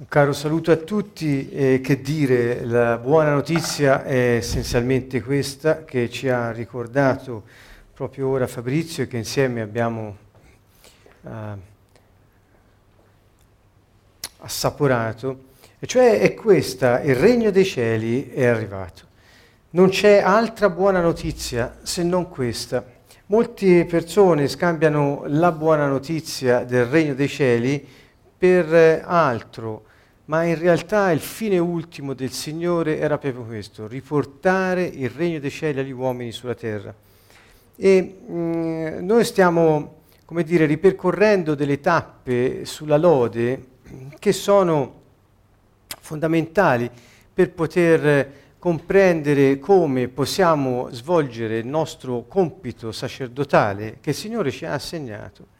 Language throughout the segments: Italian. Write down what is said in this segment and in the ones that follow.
Un caro saluto a tutti, eh, che dire, la buona notizia è essenzialmente questa che ci ha ricordato proprio ora Fabrizio che insieme abbiamo eh, assaporato, e cioè è questa, il regno dei cieli è arrivato. Non c'è altra buona notizia se non questa. Molte persone scambiano la buona notizia del regno dei cieli per altro, ma in realtà il fine ultimo del Signore era proprio questo, riportare il regno dei cieli agli uomini sulla terra. E mh, mm, noi stiamo, come dire, ripercorrendo delle tappe sulla lode che sono fondamentali per poter comprendere come possiamo svolgere il nostro compito sacerdotale che il Signore ci ha assegnato.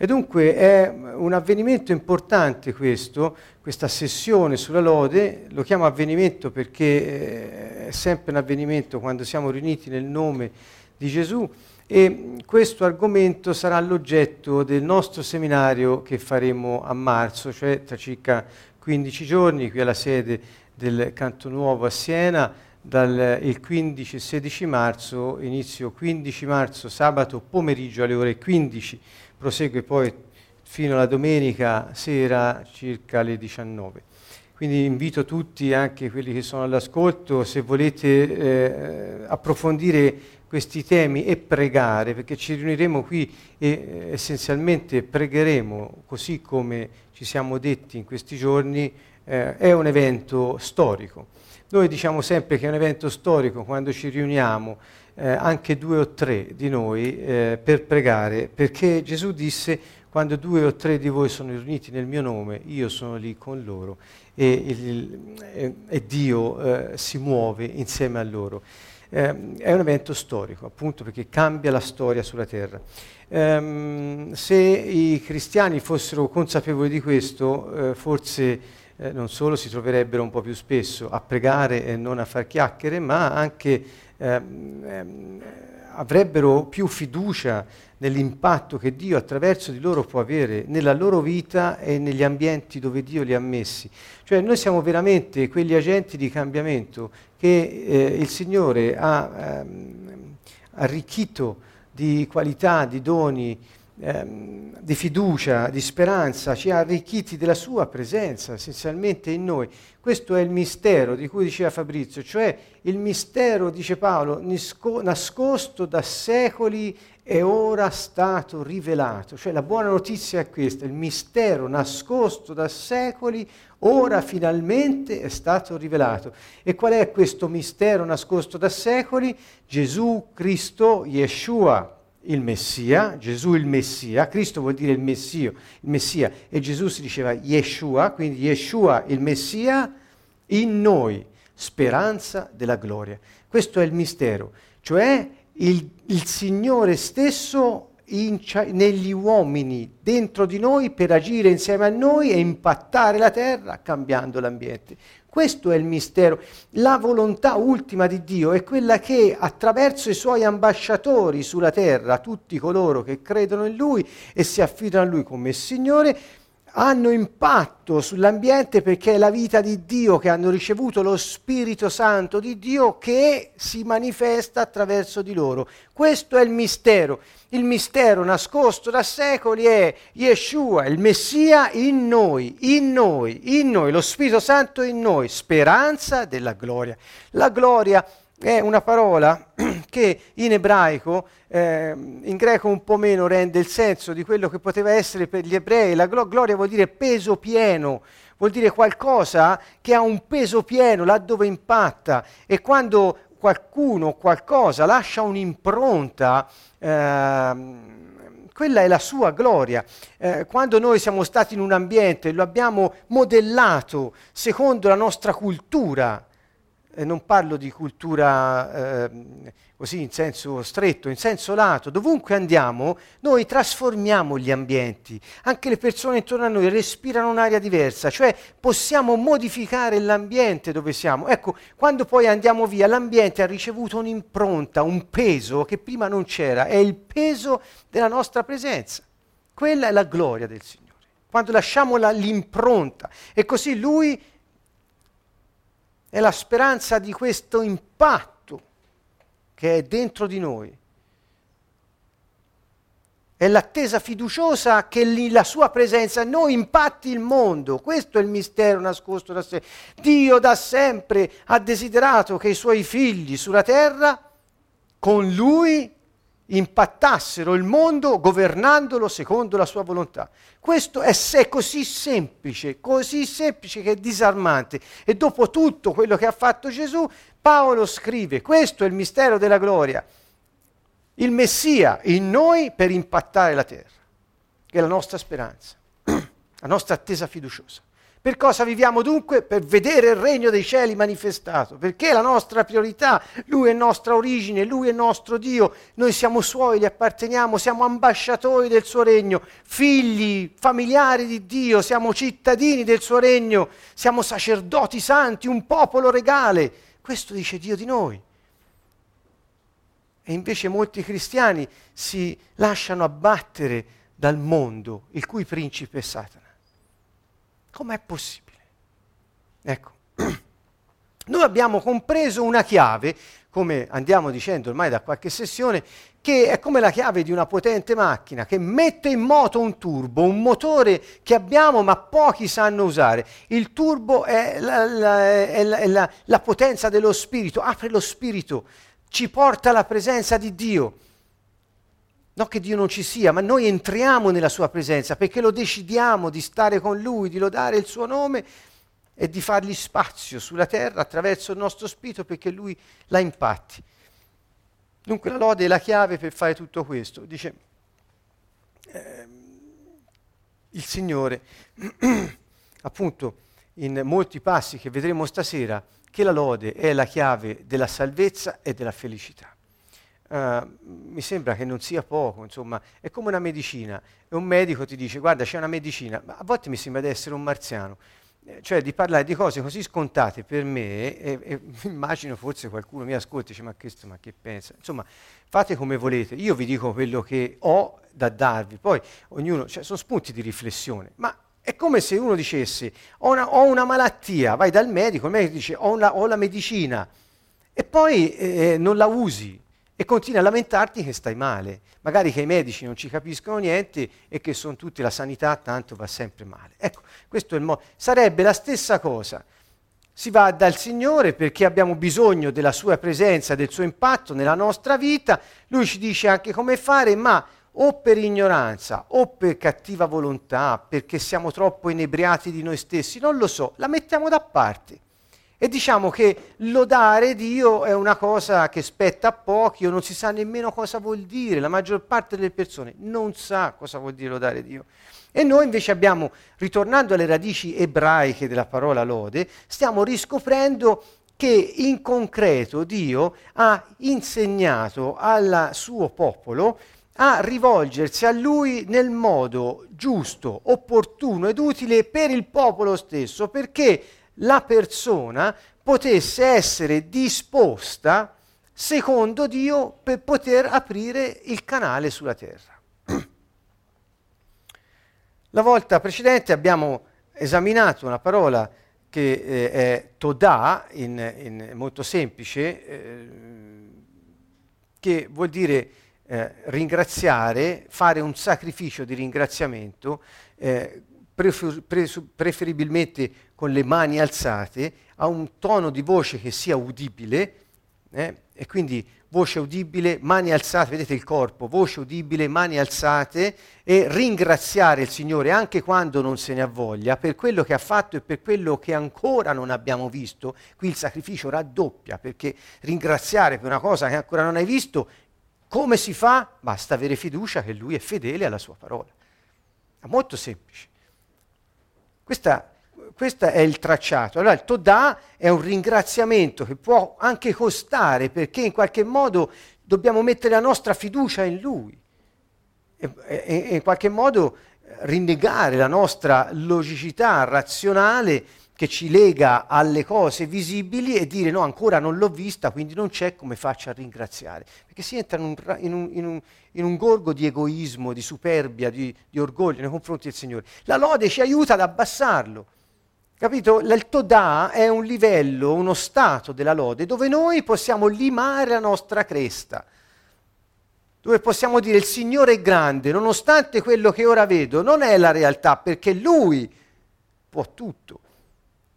E dunque è un avvenimento importante questo, questa sessione sulla lode, lo chiamo avvenimento perché eh, è sempre un avvenimento quando siamo riuniti nel nome di Gesù e questo argomento sarà l'oggetto del nostro seminario che faremo a marzo, cioè tra circa 15 giorni qui alla sede del Canto Nuovo a Siena, dal il 15 e 16 marzo, inizio 15 marzo, sabato pomeriggio alle ore 15 prosegue poi fino alla domenica sera circa alle 19. Quindi invito tutti, anche quelli che sono all'ascolto, se volete eh, approfondire questi temi e pregare, perché ci riuniremo qui e eh, essenzialmente pregheremo, così come ci siamo detti in questi giorni, eh, è un evento storico. Noi diciamo sempre che è un evento storico quando ci riuniamo eh, anche due o tre di noi eh, per pregare, perché Gesù disse quando due o tre di voi sono riuniti nel mio nome, io sono lì con loro e, il, e, e Dio eh, si muove insieme a loro. Eh, è un evento storico, appunto perché cambia la storia sulla terra. Um, se i cristiani fossero consapevoli di questo, eh, forse eh, non solo si troverebbero un po' più spesso a pregare e non a far chiacchiere, ma anche ehm, ehm, avrebbero più fiducia nell'impatto che Dio attraverso di loro può avere nella loro vita e negli ambienti dove Dio li ha messi. Cioè noi siamo veramente quegli agenti di cambiamento che eh, il Signore ha ehm, arricchito di qualità, di doni, ehm, di fiducia, di speranza, ci ha arricchiti della sua presenza essenzialmente in noi. Questo è il mistero di cui diceva Fabrizio, cioè il mistero, dice Paolo, nascosto da secoli è ora stato rivelato. Cioè la buona notizia è questa, il mistero nascosto da secoli ora finalmente è stato rivelato. E qual è questo mistero nascosto da secoli? Gesù Cristo, Yeshua, il Messia, Gesù il Messia, Cristo vuol dire il Messia, il Messia e Gesù si diceva Yeshua, quindi Yeshua il Messia in noi, speranza della gloria. Questo è il mistero, cioè il, il Signore stesso in, negli uomini, dentro di noi, per agire insieme a noi e impattare la terra cambiando l'ambiente. Questo è il mistero. La volontà ultima di Dio è quella che attraverso i suoi ambasciatori sulla terra, tutti coloro che credono in Lui e si affidano a Lui come Signore, hanno impatto sull'ambiente perché è la vita di Dio che hanno ricevuto lo Spirito Santo di Dio che si manifesta attraverso di loro. Questo è il mistero. Il mistero nascosto da secoli è Yeshua, il Messia in noi, in noi, in noi, lo Spirito Santo in noi, speranza della gloria. La gloria è una parola che in ebraico, eh, in greco un po' meno, rende il senso di quello che poteva essere per gli ebrei. La glo- gloria vuol dire peso pieno, vuol dire qualcosa che ha un peso pieno laddove impatta e quando qualcuno, qualcosa lascia un'impronta, eh, quella è la sua gloria. Eh, quando noi siamo stati in un ambiente, lo abbiamo modellato secondo la nostra cultura, eh, non parlo di cultura eh, così in senso stretto, in senso lato, dovunque andiamo noi trasformiamo gli ambienti, anche le persone intorno a noi respirano un'aria diversa, cioè possiamo modificare l'ambiente dove siamo. Ecco, quando poi andiamo via l'ambiente ha ricevuto un'impronta, un peso che prima non c'era, è il peso della nostra presenza. Quella è la gloria del Signore. quando lasciamo la, l'impronta. E così lui è la speranza di questo impatto che è dentro di noi. È l'attesa fiduciosa che la sua presenza in noi impatti il mondo. Questo è il mistero nascosto da sé. Dio da sempre ha desiderato che i suoi figli sulla terra con lui impattassero il mondo governandolo secondo la sua volontà. Questo è, è, così semplice, così semplice che è disarmante. E dopo tutto quello che ha fatto Gesù, Paolo scrive, questo è il mistero della gloria, il Messia in noi per impattare la terra, che è la nostra speranza, la nostra attesa fiduciosa. Per cosa viviamo dunque? Per vedere il regno dei cieli manifestato, perché è la nostra priorità, Lui è nostra origine, Lui è nostro Dio, noi siamo Suoi, gli apparteniamo, siamo ambasciatori del Suo regno, figli, familiari di Dio, siamo cittadini del Suo regno, siamo sacerdoti santi, un popolo regale. Questo dice Dio di noi. E invece molti cristiani si lasciano abbattere dal mondo, il cui principe è Satana. Com'è possibile? Ecco, noi abbiamo compreso una chiave, come andiamo dicendo ormai da qualche sessione, che è come la chiave di una potente macchina che mette in moto un turbo, un motore che abbiamo ma pochi sanno usare. Il turbo è la, la, è la, è la, potenza dello spirito, apre lo spirito, ci porta alla presenza di Dio. Non che Dio non ci sia, ma noi entriamo nella sua presenza perché lo decidiamo di stare con Lui, di lodare il suo nome e di fargli spazio sulla terra attraverso il nostro spirito perché Lui la impatti. Dunque la lode è la chiave per fare tutto questo. Dice eh, il Signore, appunto, in molti passi che vedremo stasera, che la lode è la chiave della salvezza e della felicità. Uh, mi sembra che non sia poco, insomma, è come una medicina. E un medico ti dice, guarda, c'è una medicina, ma a volte mi sembra di essere un marziano, eh, cioè di parlare di cose così scontate per me, e, e immagino forse qualcuno mi ascolti e dice, ma questo, ma che pensa? Insomma, fate come volete, io vi dico quello che ho da darvi, poi ognuno, cioè, sono spunti di riflessione, ma è come se uno dicesse, ho una, ho una malattia, vai dal medico, il medico dice, ho, una, ho la medicina, e poi eh, non la usi e continui a lamentarti che stai male, magari che i medici non ci capiscono niente e che sono tutti la sanità, tanto va sempre male. Ecco, questo è il modo. Sarebbe la stessa cosa. Si va dal Signore perché abbiamo bisogno della sua presenza, del suo impatto nella nostra vita, lui ci dice anche come fare, ma o per ignoranza o per cattiva volontà, perché siamo troppo inebriati di noi stessi, non lo so, la mettiamo da parte e diciamo che lodare Dio è una cosa che spetta a pochi o non si sa nemmeno cosa vuol dire. La maggior parte delle persone non sa cosa vuol dire lodare Dio. E noi invece abbiamo, ritornando alle radici ebraiche della parola lode, stiamo riscoprendo che in concreto Dio ha insegnato al suo popolo a rivolgersi a Lui nel modo giusto, opportuno ed utile per il popolo stesso, perché la persona potesse essere disposta secondo Dio per poter aprire il canale sulla terra. La volta precedente abbiamo esaminato una parola che eh, è Toda, in, in molto semplice, eh, che vuol dire eh, ringraziare, fare un sacrificio di ringraziamento, eh, preferibilmente con le mani alzate, a un tono di voce che sia udibile, eh? e quindi voce udibile, mani alzate, vedete il corpo, voce udibile, mani alzate e ringraziare il Signore anche quando non se ne ha voglia per quello che ha fatto e per quello che ancora non abbiamo visto. Qui il sacrificio raddoppia perché ringraziare per una cosa che ancora non hai visto, come si fa? Basta avere fiducia che Lui è fedele alla sua parola. È molto semplice. Questo è il tracciato. Allora il Todà è un ringraziamento che può anche costare perché in qualche modo dobbiamo mettere la nostra fiducia in Lui e, e, e in qualche modo rinnegare la nostra logicità razionale che ci lega alle cose visibili e dire no, ancora non l'ho vista, quindi non c'è come faccio a ringraziare. Perché si entra in un, in un, in un, in un gorgo di egoismo, di superbia, di, di, orgoglio nei confronti del Signore. La lode ci aiuta ad abbassarlo. Capito? Il Todà è un livello, uno stato della lode dove noi possiamo limare la nostra cresta dove possiamo dire il Signore è grande, nonostante quello che ora vedo, non è la realtà, perché Lui può tutto.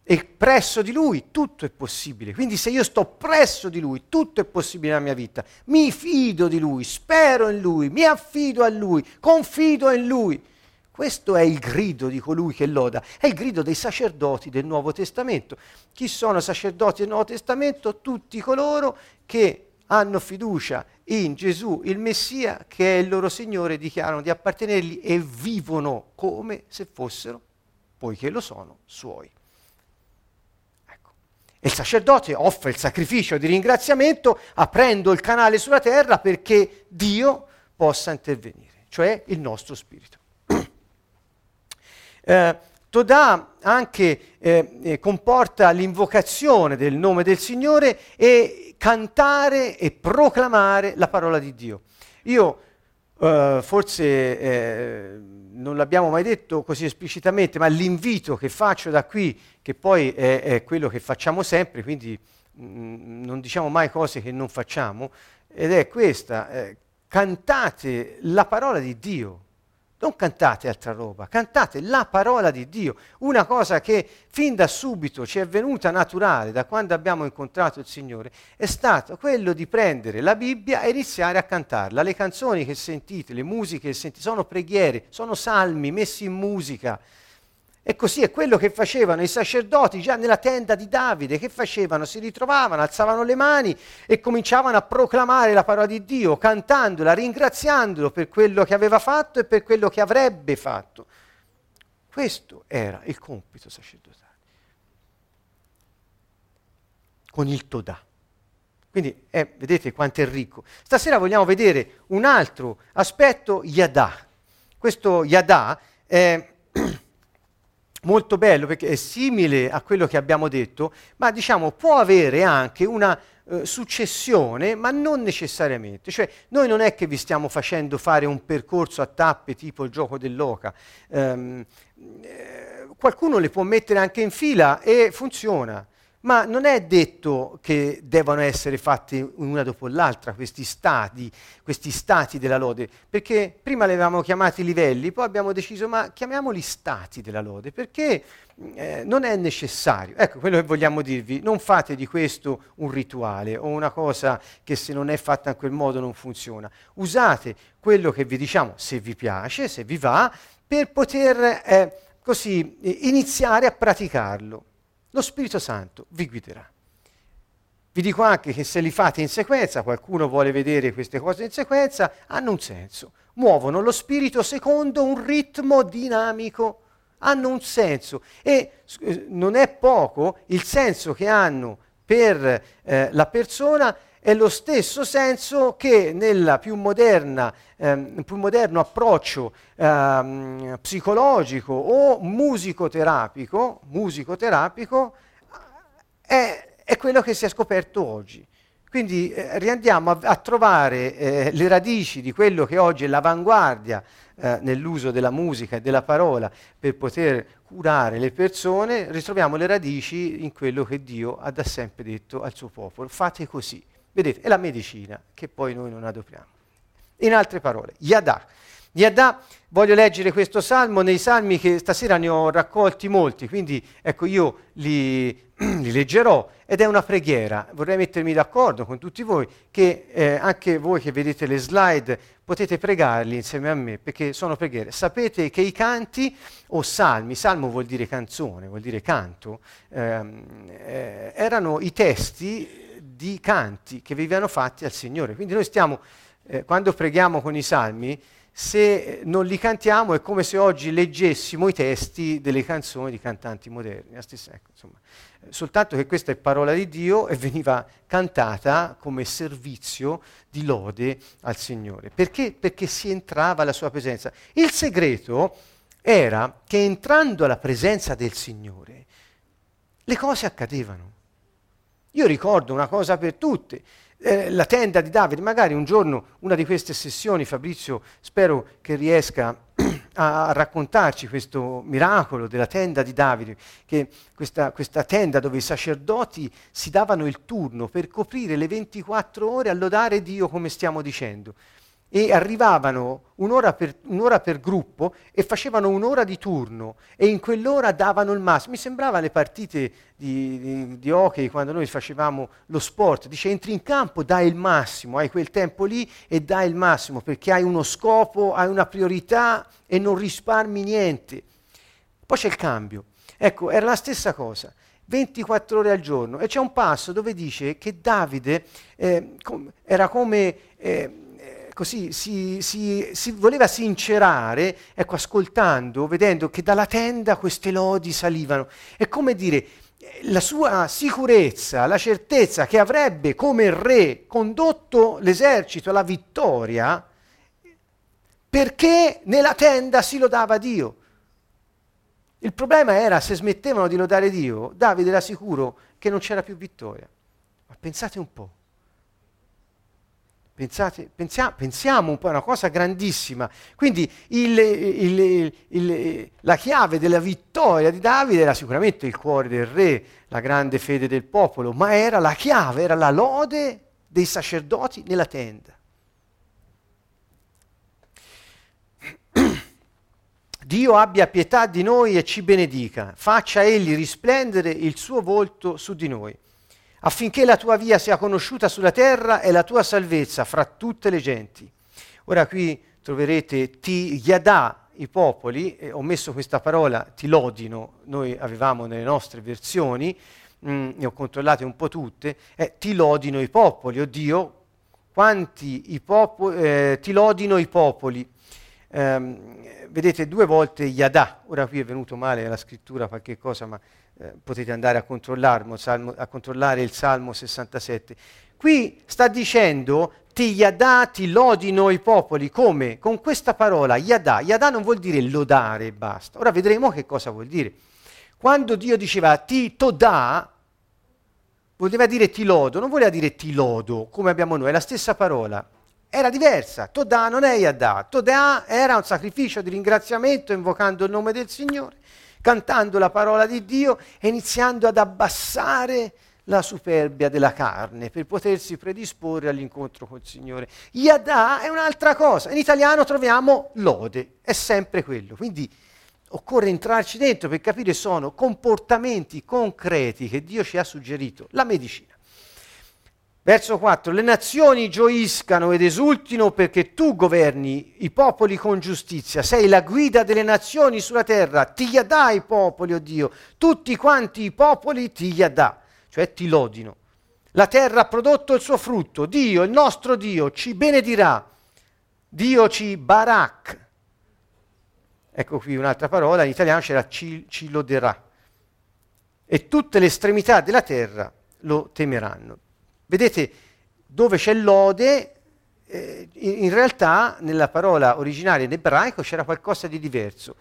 E presso di Lui tutto è possibile. Quindi se io sto presso di Lui, tutto è possibile nella mia vita. Mi fido di Lui, spero in Lui, mi affido a Lui, confido in Lui. Questo è il grido di colui che loda, è il grido dei sacerdoti del Nuovo Testamento. Chi sono sacerdoti del Nuovo Testamento? Tutti coloro che hanno fiducia in Gesù, il Messia, che è il loro Signore, dichiarano di appartenergli e vivono come se fossero, poiché lo sono, suoi. E il sacerdote offre il sacrificio di ringraziamento aprendo il canale sulla terra perché Dio possa intervenire, cioè il nostro spirito. eh, Todà anche eh, eh, comporta l'invocazione del nome del Signore e cantare e proclamare la parola di Dio. Io eh, forse eh, non l'abbiamo mai detto così esplicitamente, ma l'invito che faccio da qui, che poi è, è quello che facciamo sempre, quindi mh, mm, non diciamo mai cose che non facciamo, ed è questa, eh, cantate la parola di Dio. Non cantate altra roba, cantate la parola di Dio, una cosa che fin da subito ci è venuta naturale da quando abbiamo incontrato il Signore, è stato quello di prendere la Bibbia e iniziare a cantarla. Le canzoni che sentite, le musiche che sentite, sono preghiere, sono salmi messi in musica e così è quello che facevano i sacerdoti già nella tenda di Davide, che facevano? Si ritrovavano, alzavano le mani e cominciavano a proclamare la parola di Dio, cantandola, ringraziandolo per quello che aveva fatto e per quello che avrebbe fatto. Questo era il compito sacerdotale. Con il Todà. Quindi eh, vedete quanto è ricco. Stasera vogliamo vedere un altro aspetto Yadà. Questo Yadà è molto bello perché è simile a quello che abbiamo detto, ma diciamo può avere anche una eh, successione, ma non necessariamente. Cioè, noi non è che vi stiamo facendo fare un percorso a tappe tipo il gioco dell'oca. Um, eh, qualcuno le può mettere anche in fila e funziona. Ma non è detto che devono essere fatti una dopo l'altra questi stati, questi stati della lode, perché prima li avevamo chiamati livelli, poi abbiamo deciso ma chiamiamoli stati della lode, perché eh, non è necessario. Ecco, quello che vogliamo dirvi, non fate di questo un rituale o una cosa che se non è fatta in quel modo non funziona. Usate quello che vi diciamo, se vi piace, se vi va, per poter eh, così iniziare a praticarlo lo Spirito Santo vi guiderà. Vi dico anche che se li fate in sequenza, qualcuno vuole vedere queste cose in sequenza, hanno un senso. Muovono lo spirito secondo un ritmo dinamico, hanno un senso. E eh, non è poco il senso che hanno per eh, la persona è lo stesso senso che nel più, moderna, ehm, più moderno approccio ehm, psicologico o musicoterapico, musicoterapico è, è, quello che si è scoperto oggi. Quindi eh, riandiamo a, a trovare eh, le radici di quello che oggi è l'avanguardia eh, nell'uso della musica e della parola per poter curare le persone, ritroviamo le radici in quello che Dio ha da sempre detto al suo popolo. Fate così. Vedete, è la medicina che poi noi non adoperiamo. In altre parole, Yadà. Yadà, voglio leggere questo salmo nei salmi che stasera ne ho raccolti molti, quindi ecco io li, li leggerò ed è una preghiera. Vorrei mettermi d'accordo con tutti voi che eh, anche voi che vedete le slide potete pregarli insieme a me perché sono preghiere. Sapete che i canti o salmi, salmo vuol dire canzone, vuol dire canto, ehm, eh, erano i testi di canti che venivano fatti al Signore. Quindi noi stiamo, eh, quando preghiamo con i salmi, se non li cantiamo è come se oggi leggessimo i testi delle canzoni di cantanti moderni. Stessa, ecco, insomma, eh, soltanto che questa è parola di Dio e veniva cantata come servizio di lode al Signore. Perché? Perché si entrava alla sua presenza. Il segreto era che entrando alla presenza del Signore, le cose accadevano. Io ricordo una cosa per tutte, eh, la tenda di Davide, magari un giorno una di queste sessioni, Fabrizio, spero che riesca a raccontarci questo miracolo della tenda di Davide, che questa, questa, tenda dove i sacerdoti si davano il turno per coprire le 24 ore a lodare Dio come stiamo dicendo e arrivavano un'ora per, un'ora per, gruppo e facevano un'ora di turno e in quell'ora davano il massimo. Mi sembrava le partite di, di, di, hockey quando noi facevamo lo sport, dice entri in campo, dai il massimo, hai quel tempo lì e dai il massimo perché hai uno scopo, hai una priorità e non risparmi niente. Poi c'è il cambio. Ecco, era la stessa cosa. 24 ore al giorno e c'è un passo dove dice che Davide eh, com- era come eh, così si, si, si, voleva sincerare, ecco, ascoltando, vedendo che dalla tenda queste lodi salivano. È come dire, la sua sicurezza, la certezza che avrebbe come re condotto l'esercito alla vittoria, perché nella tenda si lodava Dio. Il problema era se smettevano di lodare Dio, Davide era sicuro che non c'era più vittoria. Ma pensate un po'. Pensate, pensia, pensiamo un po', è una cosa grandissima. Quindi il, il, il, la chiave della vittoria di Davide era sicuramente il cuore del re, la grande fede del popolo, ma era la chiave, era la lode dei sacerdoti nella tenda. Dio abbia pietà di noi e ci benedica, faccia egli risplendere il suo volto su di noi affinché la tua via sia conosciuta sulla terra e la tua salvezza fra tutte le genti. Ora qui troverete ti yadà i popoli, eh, ho messo questa parola ti lodino, noi avevamo nelle nostre versioni, mh, mm, ne ho controllate un po' tutte, eh, ti lodino i popoli, oddio, quanti i popoli, eh, ti lodino i popoli. Um, vedete due volte Yadà, ora qui è venuto male la scrittura qualche cosa, ma eh, potete andare a, salmo, a, controllare il Salmo 67. Qui sta dicendo ti yadà, ti lodino i popoli, come? Con questa parola yadà. Yadà non vuol dire lodare e basta. Ora vedremo che cosa vuol dire. Quando Dio diceva ti todà, voleva dire ti lodo, non voleva dire ti lodo, come abbiamo noi, è la stessa parola. Era diversa. Todà non è yadà. Todà era un sacrificio di ringraziamento invocando il nome del Signore cantando la parola di Dio e iniziando ad abbassare la superbia della carne per potersi predisporre all'incontro col Signore. Yadà è un'altra cosa. In italiano troviamo lode, è sempre quello. Quindi occorre entrarci dentro per capire sono comportamenti concreti che Dio ci ha suggerito. La medicina. Verso 4. Le nazioni gioiscano ed esultino perché tu governi i popoli con giustizia, sei la guida delle nazioni sulla terra, ti yadà i popoli, o oh Dio, tutti quanti i popoli ti yadà, cioè ti lodino. La terra ha prodotto il suo frutto, Dio, il nostro Dio, ci benedirà, Dio ci barak. Ecco qui un'altra parola, in italiano c'era ci, ci loderà. E tutte le estremità della terra lo temeranno. Vedete, dove c'è lode, eh, in realtà nella parola originaria in ebraico c'era qualcosa di diverso.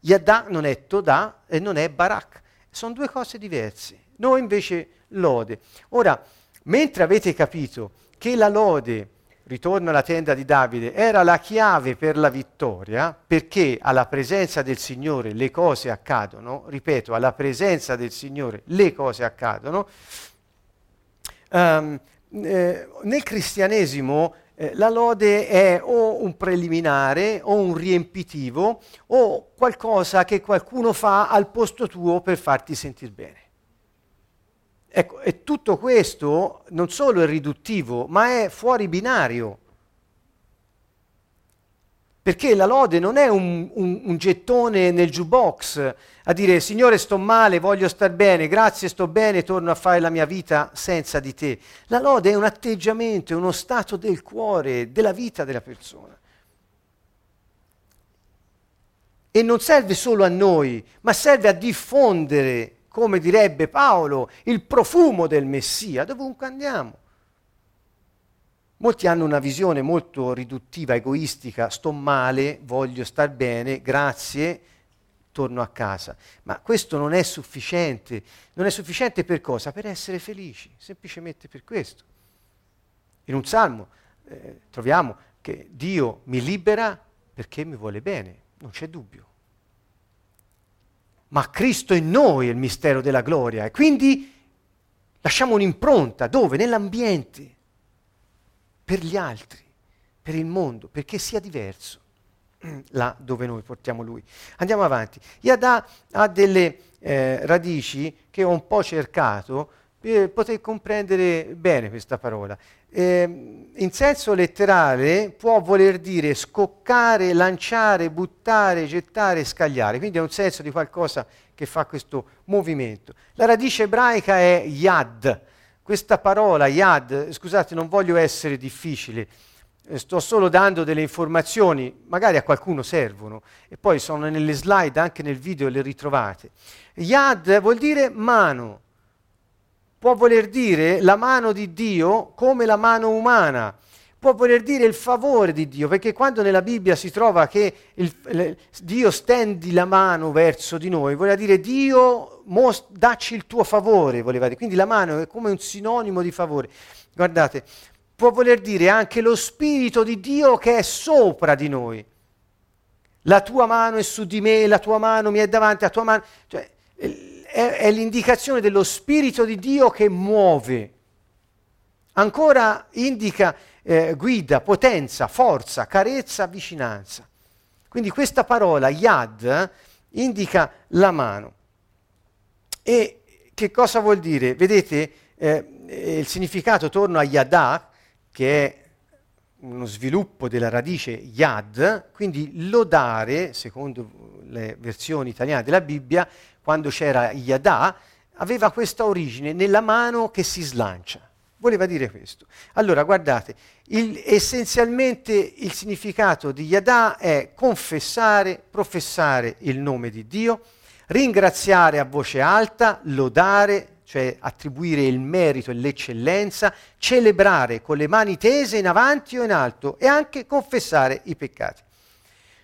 Yadà non è Todà e non è Barak, sono due cose diverse. Noi invece lode. Ora, mentre avete capito che la lode, ritorno alla tenda di Davide, era la chiave per la vittoria, perché alla presenza del Signore le cose accadono, ripeto, alla presenza del Signore le cose accadono, Um, eh, nel cristianesimo eh, la lode è o un preliminare o un riempitivo o qualcosa che qualcuno fa al posto tuo per farti sentire bene. Ecco, e tutto questo non solo è riduttivo, ma è fuori binario. Perché la lode non è un, un, un, gettone nel jukebox a dire Signore sto male, voglio star bene, grazie sto bene, torno a fare la mia vita senza di te. La lode è un atteggiamento, è uno stato del cuore, della vita della persona. E non serve solo a noi, ma serve a diffondere, come direbbe Paolo, il profumo del Messia dovunque andiamo. Molti hanno una visione molto riduttiva, egoistica, sto male, voglio star bene, grazie, torno a casa. Ma questo non è sufficiente. Non è sufficiente per cosa? Per essere felici, semplicemente per questo. In un salmo eh, troviamo che Dio mi libera perché mi vuole bene, non c'è dubbio. Ma Cristo in noi è il mistero della gloria e quindi lasciamo un'impronta dove? Nell'ambiente, per gli altri, per il mondo, perché sia diverso là dove noi portiamo lui. Andiamo avanti. Yada ha delle eh, radici che ho un po' cercato per poter comprendere bene questa parola. Eh, in senso letterale può voler dire scoccare, lanciare, buttare, gettare, scagliare, quindi è un senso di qualcosa che fa questo movimento. La radice ebraica è yad. Questa parola yad, scusate, non voglio essere difficile, eh, sto solo dando delle informazioni, magari a qualcuno servono, e poi sono nelle slide, anche nel video le ritrovate. Yad vuol dire mano, può voler dire la mano di Dio come la mano umana, può voler dire il favore di Dio, perché quando nella Bibbia si trova che il, il, Dio stendi la mano verso di noi, vuol dire Dio most, dacci il tuo favore, voleva dire. Quindi la mano è come un sinonimo di favore. Guardate, può voler dire anche lo Spirito di Dio che è sopra di noi. La tua mano è su di me, la tua mano mi è davanti, la tua mano... Cioè, è, è l'indicazione dello Spirito di Dio che muove. Ancora indica eh, guida, potenza, forza, carezza, vicinanza. Quindi questa parola, yad, eh, indica la mano. E che cosa vuol dire? Vedete, eh, il significato torno a yadah, che è uno sviluppo della radice yad, quindi lodare, secondo le versioni italiane della Bibbia, quando c'era yadà, aveva questa origine nella mano che si slancia. Voleva dire questo. Allora, guardate, il, essenzialmente il significato di yadà è confessare, professare il nome di Dio, ringraziare a voce alta, lodare, cioè attribuire il merito e l'eccellenza, celebrare con le mani tese in avanti o in alto e anche confessare i peccati.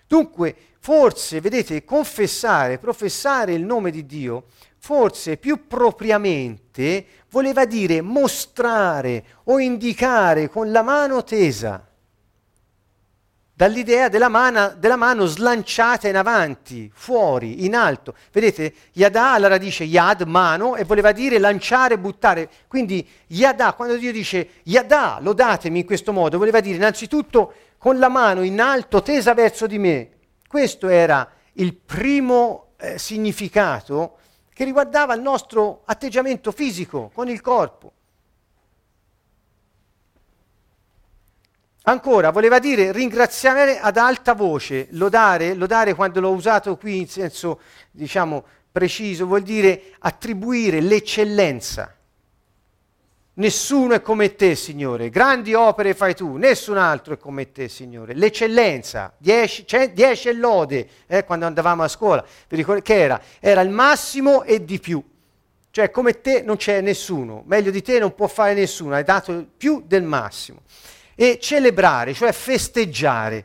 Dunque, forse, vedete, confessare, professare il nome di Dio, forse più propriamente voleva dire mostrare o indicare con la mano tesa dall'idea della, mana, della, mano slanciata in avanti, fuori, in alto. Vedete, yada ha la radice yad, mano, e voleva dire lanciare, buttare. Quindi yada, quando Dio dice yada, lodatemi in questo modo, voleva dire innanzitutto con la mano in alto, tesa verso di me. Questo era il primo eh, significato che riguardava il nostro atteggiamento fisico con il corpo. Ancora, voleva dire ringraziare ad alta voce, lodare, lodare quando l'ho usato qui in senso, diciamo, preciso, vuol dire attribuire l'eccellenza. Nessuno è come te, Signore. Grandi opere fai tu, nessun altro è come te, Signore. L'eccellenza, dieci, dieci lode, eh, quando andavamo a scuola, che era? Era il massimo e di più. Cioè, come te non c'è nessuno, meglio di te non può fare nessuno, hai dato più del massimo e celebrare, cioè festeggiare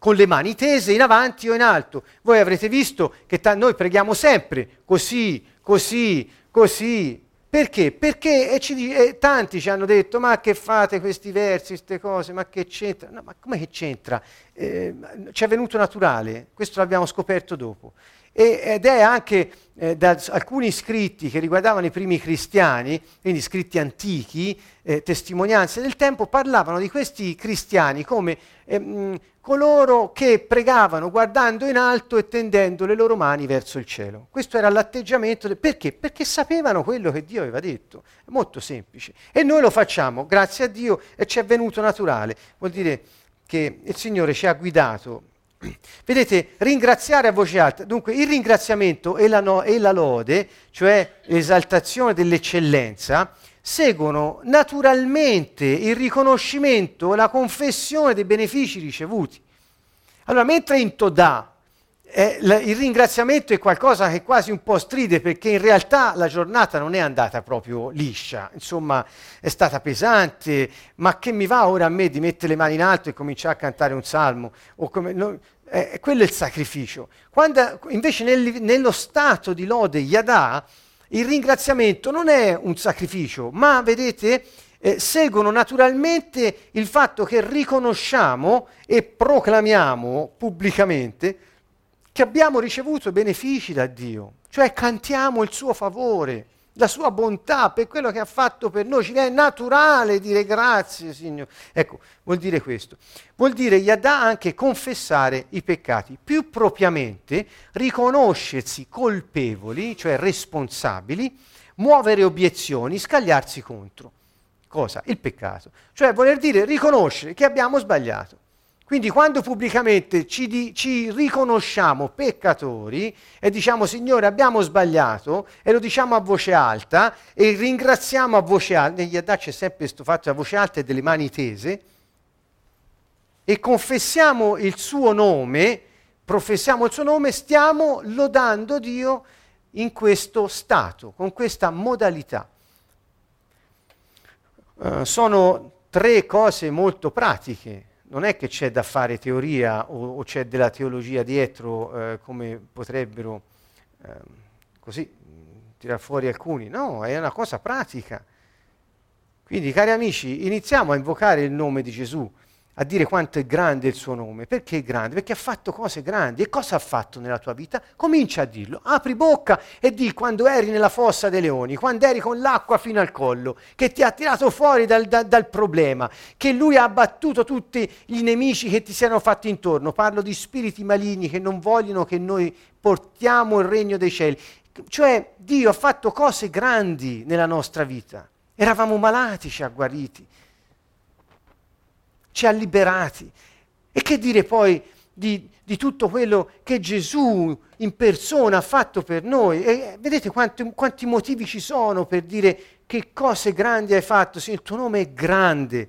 con le mani tese in avanti o in alto. Voi avrete visto che ta- noi preghiamo sempre così, così, così. Perché? Perché ci, e tanti ci hanno detto, ma che fate questi versi, queste cose, ma che c'entra? No, ma come che c'entra? Eh, ci è venuto naturale, questo l'abbiamo scoperto dopo. E, ed è anche eh, da alcuni scritti che riguardavano i primi cristiani, quindi scritti antichi, eh, testimonianze del tempo, parlavano di questi cristiani come eh, coloro che pregavano guardando in alto e tendendo le loro mani verso il cielo. Questo era l'atteggiamento. De- perché? Perché sapevano quello che Dio aveva detto. È molto semplice. E noi lo facciamo, grazie a Dio, e ci è venuto naturale. Vuol dire che il Signore ci ha guidato Vedete, ringraziare a voce alta. Dunque, il ringraziamento e la, no, e la lode, cioè l'esaltazione dell'eccellenza, seguono naturalmente il riconoscimento la confessione dei benefici ricevuti. Allora, mentre in Todà eh, il ringraziamento è qualcosa che quasi un po' stride perché in realtà la giornata non è andata proprio liscia, insomma è stata pesante, ma che mi va ora a me di mettere le mani in alto e cominciare a cantare un salmo? Come, no, eh, quello è il sacrificio. Quando, invece nel, nello stato di lode Yadà, il ringraziamento non è un sacrificio, ma vedete, eh, seguono naturalmente il fatto che riconosciamo e proclamiamo pubblicamente che abbiamo ricevuto benefici da Dio, cioè cantiamo il suo favore, la sua bontà per quello che ha fatto per noi, ci è naturale dire grazie Signore. Ecco, vuol dire questo. Vuol dire Yadà anche confessare i peccati, più propriamente riconoscersi colpevoli, cioè responsabili, muovere obiezioni, scagliarsi contro. Cosa? Il peccato. Cioè voler dire riconoscere che abbiamo sbagliato quindi quando pubblicamente ci, di, ci, riconosciamo peccatori e diciamo Signore abbiamo sbagliato e lo diciamo a voce alta e ringraziamo a voce alta, negli Adà c'è sempre questo fatto a voce alta e delle mani tese, e confessiamo il suo nome, professiamo il suo nome, stiamo lodando Dio in questo stato, con questa modalità. Uh, sono tre cose molto pratiche non è che c'è da fare teoria o, o c'è della teologia dietro eh, come potrebbero eh, così tirare fuori alcuni, no, è una cosa pratica. Quindi cari amici, iniziamo a invocare il nome di Gesù a dire quanto è grande il suo nome. Perché è grande? Perché ha fatto cose grandi. E cosa ha fatto nella tua vita? Comincia a dirlo. Apri bocca e di quando eri nella fossa dei leoni, quando eri con l'acqua fino al collo, che ti ha tirato fuori dal, da, dal problema, che lui ha abbattuto tutti i nemici che ti si erano fatti intorno. Parlo di spiriti maligni che non vogliono che noi portiamo il regno dei cieli. Cioè Dio ha fatto cose grandi nella nostra vita. Eravamo malati, ci ha guariti ci ha liberati. E che dire poi di, di, tutto quello che Gesù in persona ha fatto per noi? E vedete quanti, quanti motivi ci sono per dire che cose grandi hai fatto, sì, il tuo nome è grande.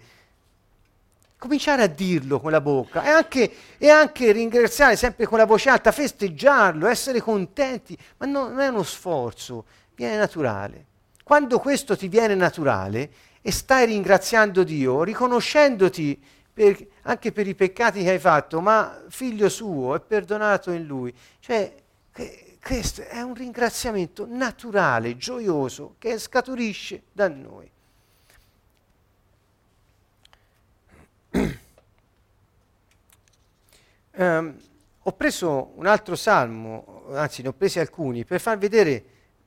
Cominciare a dirlo con la bocca e anche, e anche ringraziare sempre con la voce alta, festeggiarlo, essere contenti, ma no, non è uno sforzo, viene naturale. Quando questo ti viene naturale e stai ringraziando Dio, riconoscendoti per, anche per i peccati che hai fatto, ma figlio suo è perdonato in lui. Cioè, che, questo è un ringraziamento naturale, gioioso, che scaturisce da noi. Um, ho preso un altro salmo, anzi ne ho presi alcuni, per far vedere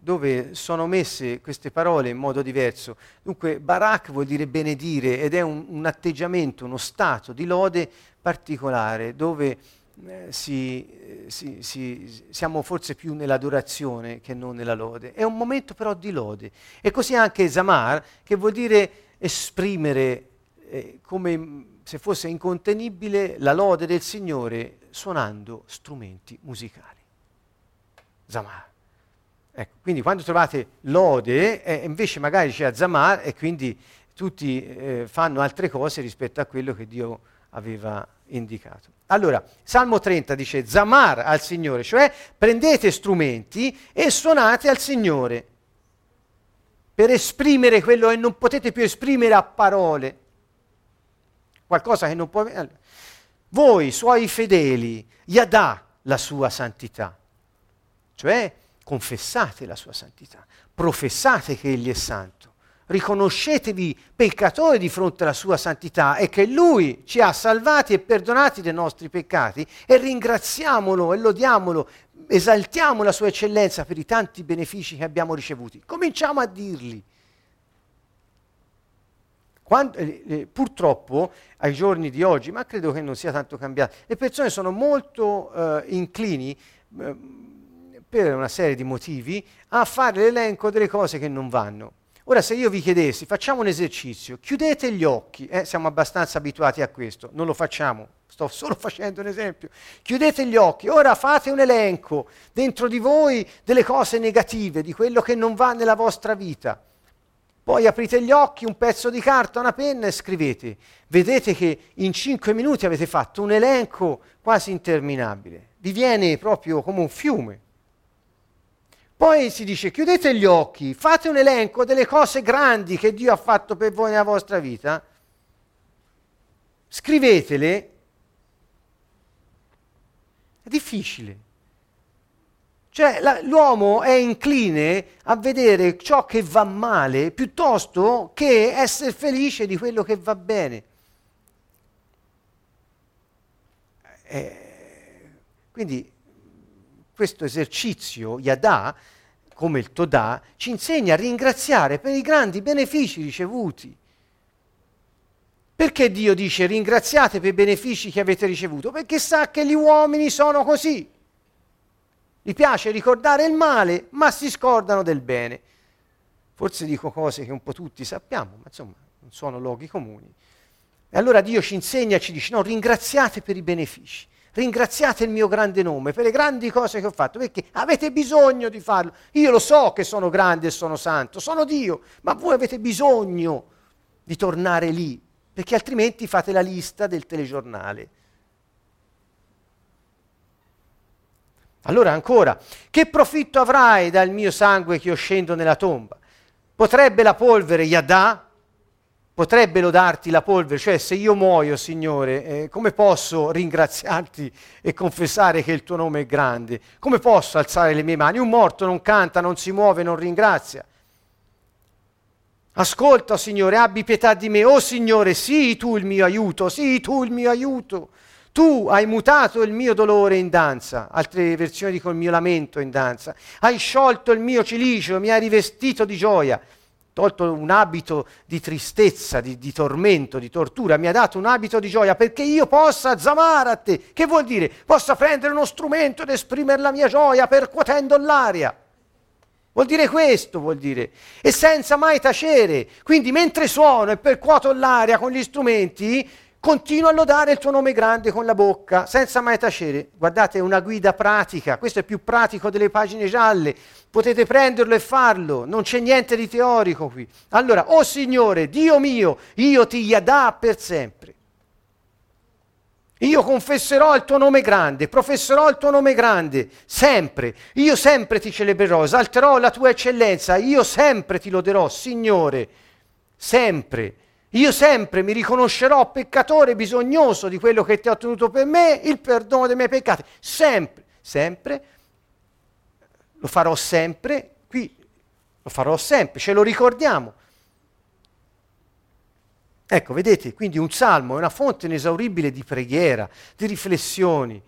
dove sono messe queste parole in modo diverso. Dunque, barak vuol dire benedire ed è un, un atteggiamento, uno stato di lode particolare dove eh, si, eh, si, si, siamo forse più nell'adorazione che non nella lode. È un momento però di lode. E così anche zamar, che vuol dire esprimere eh, come se fosse incontenibile la lode del Signore suonando strumenti musicali. Zamar. Ecco, quindi quando trovate lode, eh, invece magari c'è Zamar e quindi tutti eh, fanno altre cose rispetto a quello che Dio aveva indicato. Allora, Salmo 30 dice Zamar al Signore, cioè prendete strumenti e suonate al Signore per esprimere quello che non potete più esprimere a parole. Qualcosa che non può... Voi, suoi fedeli, Yadà la sua santità. Cioè confessate la sua santità, professate che Egli è santo, riconoscetevi peccatori di fronte alla sua santità e che Lui ci ha salvati e perdonati dei nostri peccati e ringraziamolo e lodiamolo, esaltiamo la sua eccellenza per i tanti benefici che abbiamo ricevuti. Cominciamo a dirli. Quando, eh, eh, purtroppo ai giorni di oggi, ma credo che non sia tanto cambiato, le persone sono molto eh, inclini eh, per una serie di motivi, a fare l'elenco delle cose che non vanno. Ora, se io vi chiedessi, facciamo un esercizio, chiudete gli occhi, eh, siamo abbastanza abituati a questo, non lo facciamo, sto solo facendo un esempio, chiudete gli occhi, ora fate un elenco dentro di voi delle cose negative, di quello che non va nella vostra vita. Poi aprite gli occhi, un pezzo di carta, una penna e scrivete. Vedete che in cinque minuti avete fatto un elenco quasi interminabile. vi viene proprio come un fiume. Poi si dice chiudete gli occhi, fate un elenco delle cose grandi che Dio ha fatto per voi nella vostra vita, scrivetele. È difficile. Cioè la, l'uomo è incline a vedere ciò che va male piuttosto che essere felice di quello che va bene. Eh, quindi questo esercizio, Yadà, come il Todà, ci insegna a ringraziare per i grandi benefici ricevuti. Perché Dio dice ringraziate per i benefici che avete ricevuto? Perché sa che gli uomini sono così. Gli piace ricordare il male, ma si scordano del bene. Forse dico cose che un po' tutti sappiamo, ma insomma non sono luoghi comuni. E allora Dio ci insegna, ci dice, no, ringraziate per i benefici, ringraziate il mio grande nome per le grandi cose che ho fatto, perché avete bisogno di farlo. Io lo so che sono grande e sono santo, sono Dio, ma voi avete bisogno di tornare lì, perché altrimenti fate la lista del telegiornale Allora ancora, che profitto avrai dal mio sangue che io scendo nella tomba? Potrebbe la polvere, Yadà, potrebbe lodarti la polvere, cioè se io muoio, Signore, eh, come posso ringraziarti e confessare che il tuo nome è grande? Come posso alzare le mie mani? Un morto non canta, non si muove, non ringrazia. Ascolta, Signore, abbi pietà di me. Oh Signore, sii tu il mio aiuto, sii tu il mio aiuto. Tu hai mutato il mio dolore in danza, altre versioni dicono il mio lamento in danza, hai sciolto il mio cilicio, mi hai rivestito di gioia, tolto un abito di tristezza, di, di, tormento, di tortura, mi ha dato un abito di gioia perché io possa zamare a te. Che vuol dire? Possa prendere uno strumento ed esprimere la mia gioia percuotendo l'aria. Vuol dire questo, vuol dire. E senza mai tacere. Quindi mentre suono e percuoto l'aria con gli strumenti, Continua a lodare il tuo nome grande con la bocca, senza mai tacere. Guardate, è una guida pratica, questo è più pratico delle pagine gialle. Potete prenderlo e farlo, non c'è niente di teorico qui. Allora, oh Signore, Dio mio, io ti yadà per sempre. Io confesserò il tuo nome grande, professerò il tuo nome grande, sempre. Io sempre ti celebrerò, esalterò la tua eccellenza, io sempre ti loderò, Signore, sempre. Io sempre mi riconoscerò peccatore bisognoso di quello che ti ha ottenuto per me, il perdono dei miei peccati. Sempre, sempre, lo farò sempre, qui lo farò sempre, ce lo ricordiamo. Ecco, vedete, quindi un salmo è una fonte inesauribile di preghiera, di riflessioni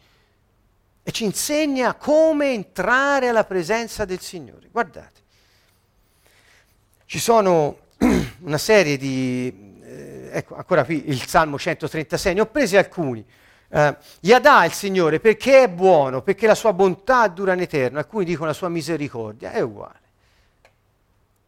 e ci insegna come entrare alla presenza del Signore. Guardate, ci sono una serie di ecco, ancora qui il Salmo 136, ne ho presi alcuni. Uh, Yadà il Signore perché è buono, perché la sua bontà dura in eterno, alcuni dicono la sua misericordia, è uguale.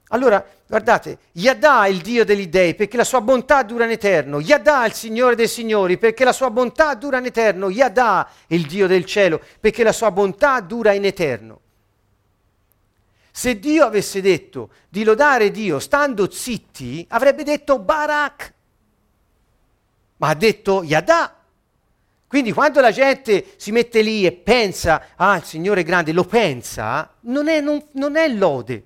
Allora, guardate, Yadà il Dio degli dei perché la sua bontà dura in eterno, Yadà il Signore dei Signori perché la sua bontà dura in eterno, Yadà il Dio del cielo perché la sua bontà dura in eterno. Se Dio avesse detto di lodare Dio stando zitti, avrebbe detto Barak ma ha detto Yadà. Quindi quando la gente si mette lì e pensa, ah il Signore è grande, lo pensa, non è, non, non è lode,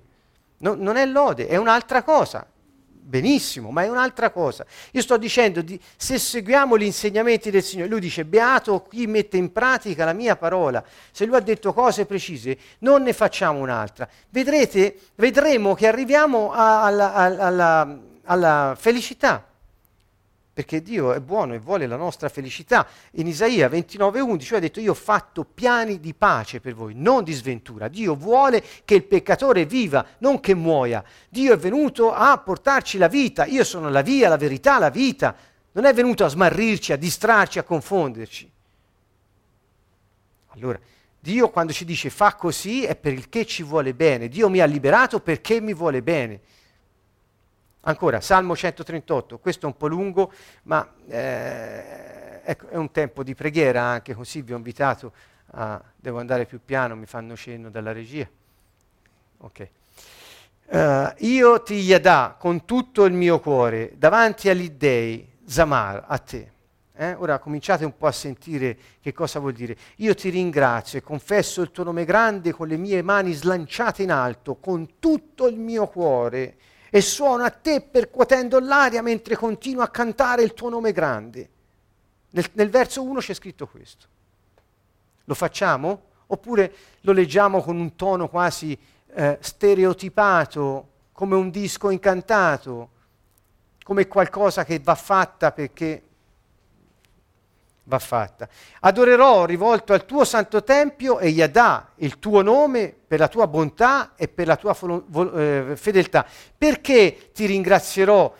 no, non è lode, è un'altra cosa. Benissimo, ma è un'altra cosa. Io sto dicendo, di, se seguiamo gli insegnamenti del Signore, lui dice, beato chi mette in pratica la mia parola. Se lui ha detto cose precise, non ne facciamo un'altra. Vedrete, vedremo che arriviamo a, alla, alla, alla felicità perché Dio è buono e vuole la nostra felicità. In Isaia 29:11 ha detto io ho fatto piani di pace per voi, non di sventura. Dio vuole che il peccatore viva, non che muoia. Dio è venuto a portarci la vita, io sono la via, la verità, la vita. Non è venuto a smarrirci, a distrarci, a confonderci. Allora, Dio quando ci dice fa così è per il che ci vuole bene. Dio mi ha liberato perché mi vuole bene. Ancora, Salmo 138, questo è un po' lungo, ma eh, ecco, è un tempo di preghiera anche, così vi ho invitato a... Devo andare più piano, mi fanno cenno dalla regia. Ok. Uh, io ti yadà con tutto il mio cuore davanti agli dei, Zamar, a te. Eh? Ora cominciate un po' a sentire che cosa vuol dire. Io ti ringrazio e confesso il tuo nome grande con le mie mani slanciate in alto, con tutto il mio cuore, e suono a te percuotendo l'aria mentre continuo a cantare il tuo nome grande. Nel, nel verso 1 c'è scritto questo. Lo facciamo? Oppure lo leggiamo con un tono quasi eh, stereotipato, come un disco incantato, come qualcosa che va fatta perché va fatta. Adorerò rivolto al tuo santo tempio e Yadà, il tuo nome, per la tua bontà e per la tua fo- vo- eh, fedeltà. Perché ti ringrazierò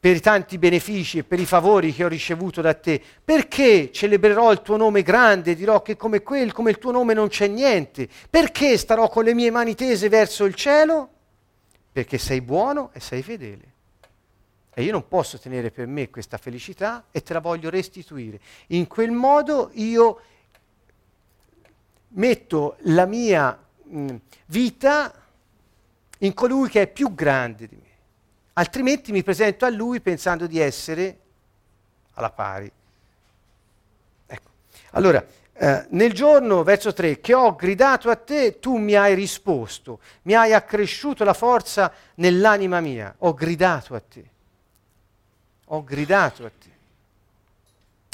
per i tanti benefici e per i favori che ho ricevuto da te? Perché celebrerò il tuo nome grande e dirò che come quel, come il tuo nome non c'è niente? Perché starò con le mie mani tese verso il cielo? Perché sei buono e sei fedele. E io non posso tenere per me questa felicità e te la voglio restituire. In quel modo io metto la mia mh, vita in colui che è più grande di me. Altrimenti mi presento a lui pensando di essere alla pari. Ecco. Allora, eh, nel giorno, verso 3, che ho gridato a te, tu mi hai risposto, mi hai accresciuto la forza nell'anima mia, ho gridato a te ho gridato a te.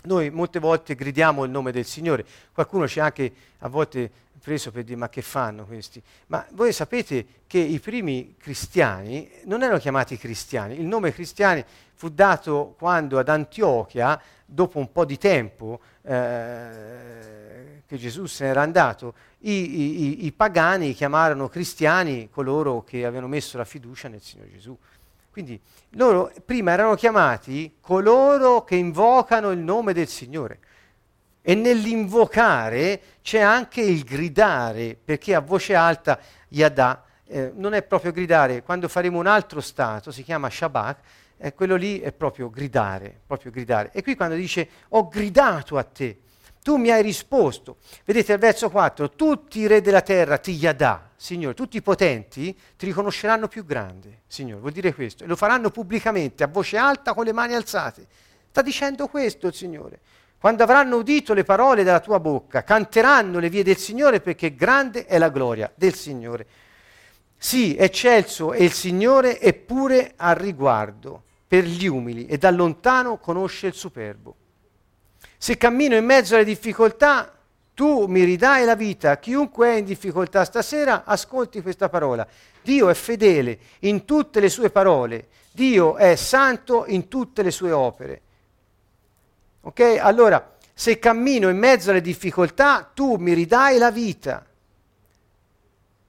Noi molte volte gridiamo il nome del Signore, qualcuno ci ha anche a volte preso per dire ma che fanno questi? Ma voi sapete che i primi cristiani non erano chiamati cristiani, il nome cristiani fu dato quando ad Antiochia, dopo un po' di tempo eh, che Gesù se n'era andato, i, i, i pagani chiamarono cristiani coloro che avevano messo la fiducia nel Signore Gesù. Quindi loro prima erano chiamati coloro che invocano il nome del Signore. E nell'invocare c'è anche il gridare, perché a voce alta Yadà eh, non è proprio gridare, quando faremo un altro stato, si chiama Shabbat, eh, quello lì è proprio gridare, proprio gridare. E qui quando dice ho gridato a te, tu mi hai risposto. Vedete al verso 4, tutti i re della terra ti Yadà, Signore, tutti i potenti ti riconosceranno più grande, Signore, vuol dire questo, e lo faranno pubblicamente, a voce alta, con le mani alzate. Sta dicendo questo il Signore. Quando avranno udito le parole della tua bocca, canteranno le vie del Signore perché grande è la gloria del Signore. Sì, eccelso è il Signore eppure al riguardo per gli umili e da lontano conosce il superbo. Se cammino in mezzo alle difficoltà, tu mi ridai la vita. Chiunque è in difficoltà stasera, ascolti questa parola. Dio è fedele in tutte le sue parole. Dio è santo in tutte le sue opere. Ok? Allora, se cammino in mezzo alle difficoltà, tu mi ridai la vita.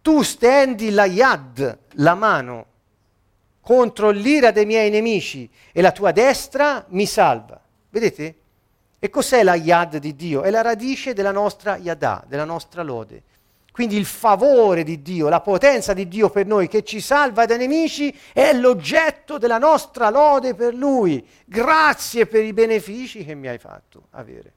Tu stendi la yad, la mano, contro l'ira dei miei nemici e la tua destra mi salva. Vedete? E cos'è la yad di Dio? È la radice della nostra yadà, della nostra lode. Quindi il favore di Dio, la potenza di Dio per noi che ci salva dai nemici è l'oggetto della nostra lode per Lui. Grazie per i benefici che mi hai fatto avere.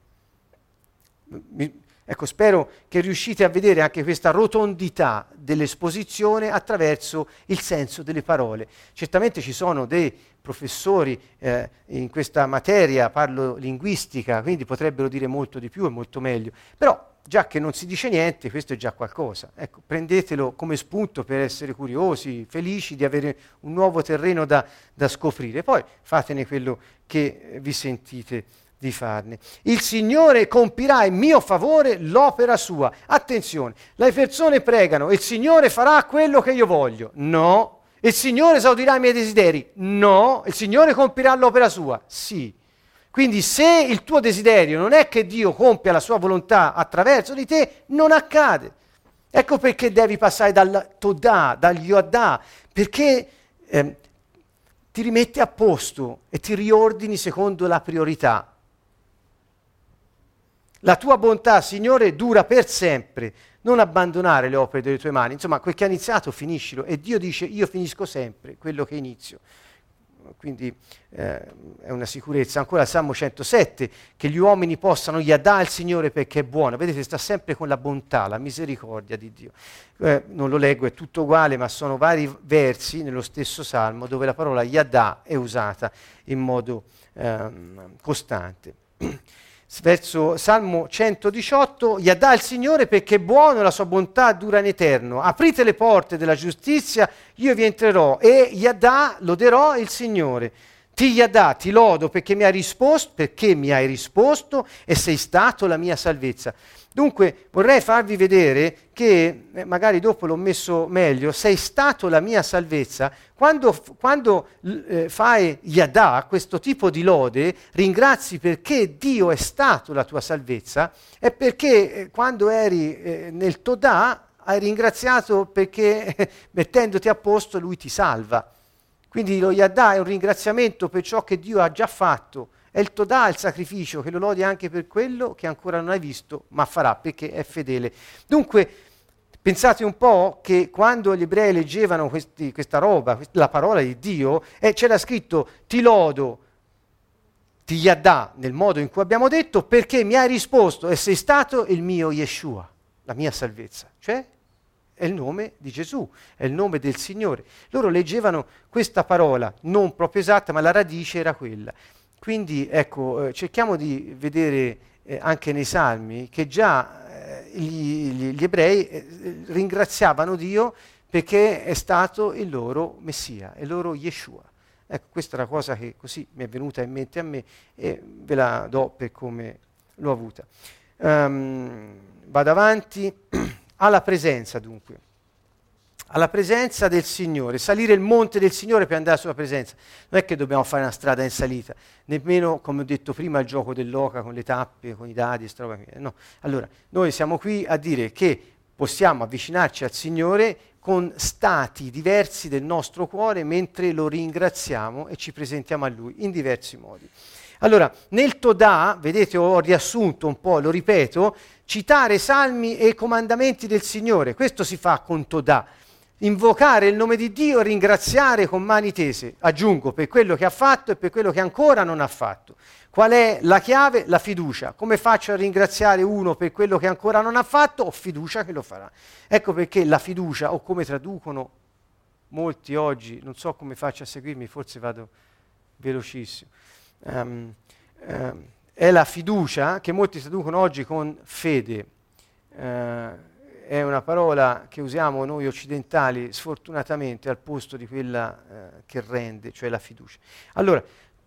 Mi, ecco, spero che riuscite a vedere anche questa rotondità dell'esposizione attraverso il senso delle parole. Certamente ci sono dei professori eh, in questa materia, parlo linguistica, quindi potrebbero dire molto di più e molto meglio. Però già che non si dice niente, questo è già qualcosa. Ecco, prendetelo come spunto per essere curiosi, felici di avere un nuovo terreno da, da scoprire. Poi fatene quello che vi sentite di farne. Il Signore compirà in mio favore l'opera sua. Attenzione, le persone pregano, il Signore farà quello che io voglio. No, il Signore esaudirà i miei desideri? No. Il Signore compirà l'opera sua? Sì. Quindi se il tuo desiderio non è che Dio compia la sua volontà attraverso di te, non accade. Ecco perché devi passare dal Todà, dal Yodà, perché eh, ti rimetti a posto e ti riordini secondo la priorità. La tua bontà, Signore, dura per sempre non abbandonare le opere delle tue mani. Insomma, quel che ha iniziato finiscilo e Dio dice io finisco sempre quello che inizio. Quindi eh, è una sicurezza. Ancora Salmo 107, che gli uomini possano yadà al Signore perché è buono. Vedete, sta sempre con la bontà, la misericordia di Dio. Eh, non lo leggo, è tutto uguale, ma sono vari versi nello stesso Salmo dove la parola yadà è usata in modo eh, costante. verso Salmo 118, Yadà il Signore perché è buono, la sua bontà dura in eterno. Aprite le porte della giustizia, io vi entrerò e Yadà loderò il Signore. Ti Yadà, ti lodo perché mi risposto, perché mi hai risposto e sei stato la mia salvezza. Dunque vorrei farvi vedere che, eh, magari dopo l'ho messo meglio, sei stato la mia salvezza. Quando, quando eh, fai Yadà, questo tipo di lode, ringrazi perché Dio è stato la tua salvezza, è perché eh, quando eri eh, nel Todà hai ringraziato perché mettendoti a posto lui ti salva. Quindi lo Yadà è un ringraziamento per ciò che Dio ha già fatto è il Todà il sacrificio, che lo lodi anche per quello che ancora non hai visto, ma farà perché è fedele. Dunque, pensate un po' che quando gli ebrei leggevano questi, questa roba, la parola di Dio, eh, c'era scritto ti lodo, ti yadà, nel modo in cui abbiamo detto, perché mi hai risposto e sei stato il mio Yeshua, la mia salvezza. Cioè, è il nome di Gesù, è il nome del Signore. Loro leggevano questa parola, non proprio esatta, ma la radice era quella. Quindi ecco, eh, cerchiamo di vedere eh, anche nei salmi che già eh, gli, gli, ebrei eh, ringraziavano Dio perché è stato il loro Messia, il loro Yeshua. Ecco, questa è una cosa che così mi è venuta in mente a me e ve la do per come l'ho avuta. Um, vado avanti, alla presenza dunque alla presenza del Signore, salire il monte del Signore per andare alla sua presenza. Non è che dobbiamo fare una strada in salita, nemmeno, come ho detto prima, il gioco dell'oca con le tappe, con i dadi, no. Allora, noi siamo qui a dire che possiamo avvicinarci al Signore con stati diversi del nostro cuore mentre lo ringraziamo e ci presentiamo a Lui in diversi modi. Allora, nel Todà, vedete, ho riassunto un po', lo ripeto, citare salmi e comandamenti del Signore, questo si fa con Todà invocare il nome di Dio ringraziare con mani tese, aggiungo, per quello che ha fatto e per quello che ancora non ha fatto. Qual è la chiave? La fiducia. Come faccio a ringraziare uno per quello che ancora non ha fatto? Ho fiducia che lo farà. Ecco perché la fiducia, o come traducono molti oggi, non so come faccio a seguirmi, forse vado velocissimo, um, um, è la fiducia che molti traducono oggi con fede. Uh, è una parola che usiamo noi occidentali sfortunatamente al posto di quella eh, che rende, cioè la fiducia. Allora,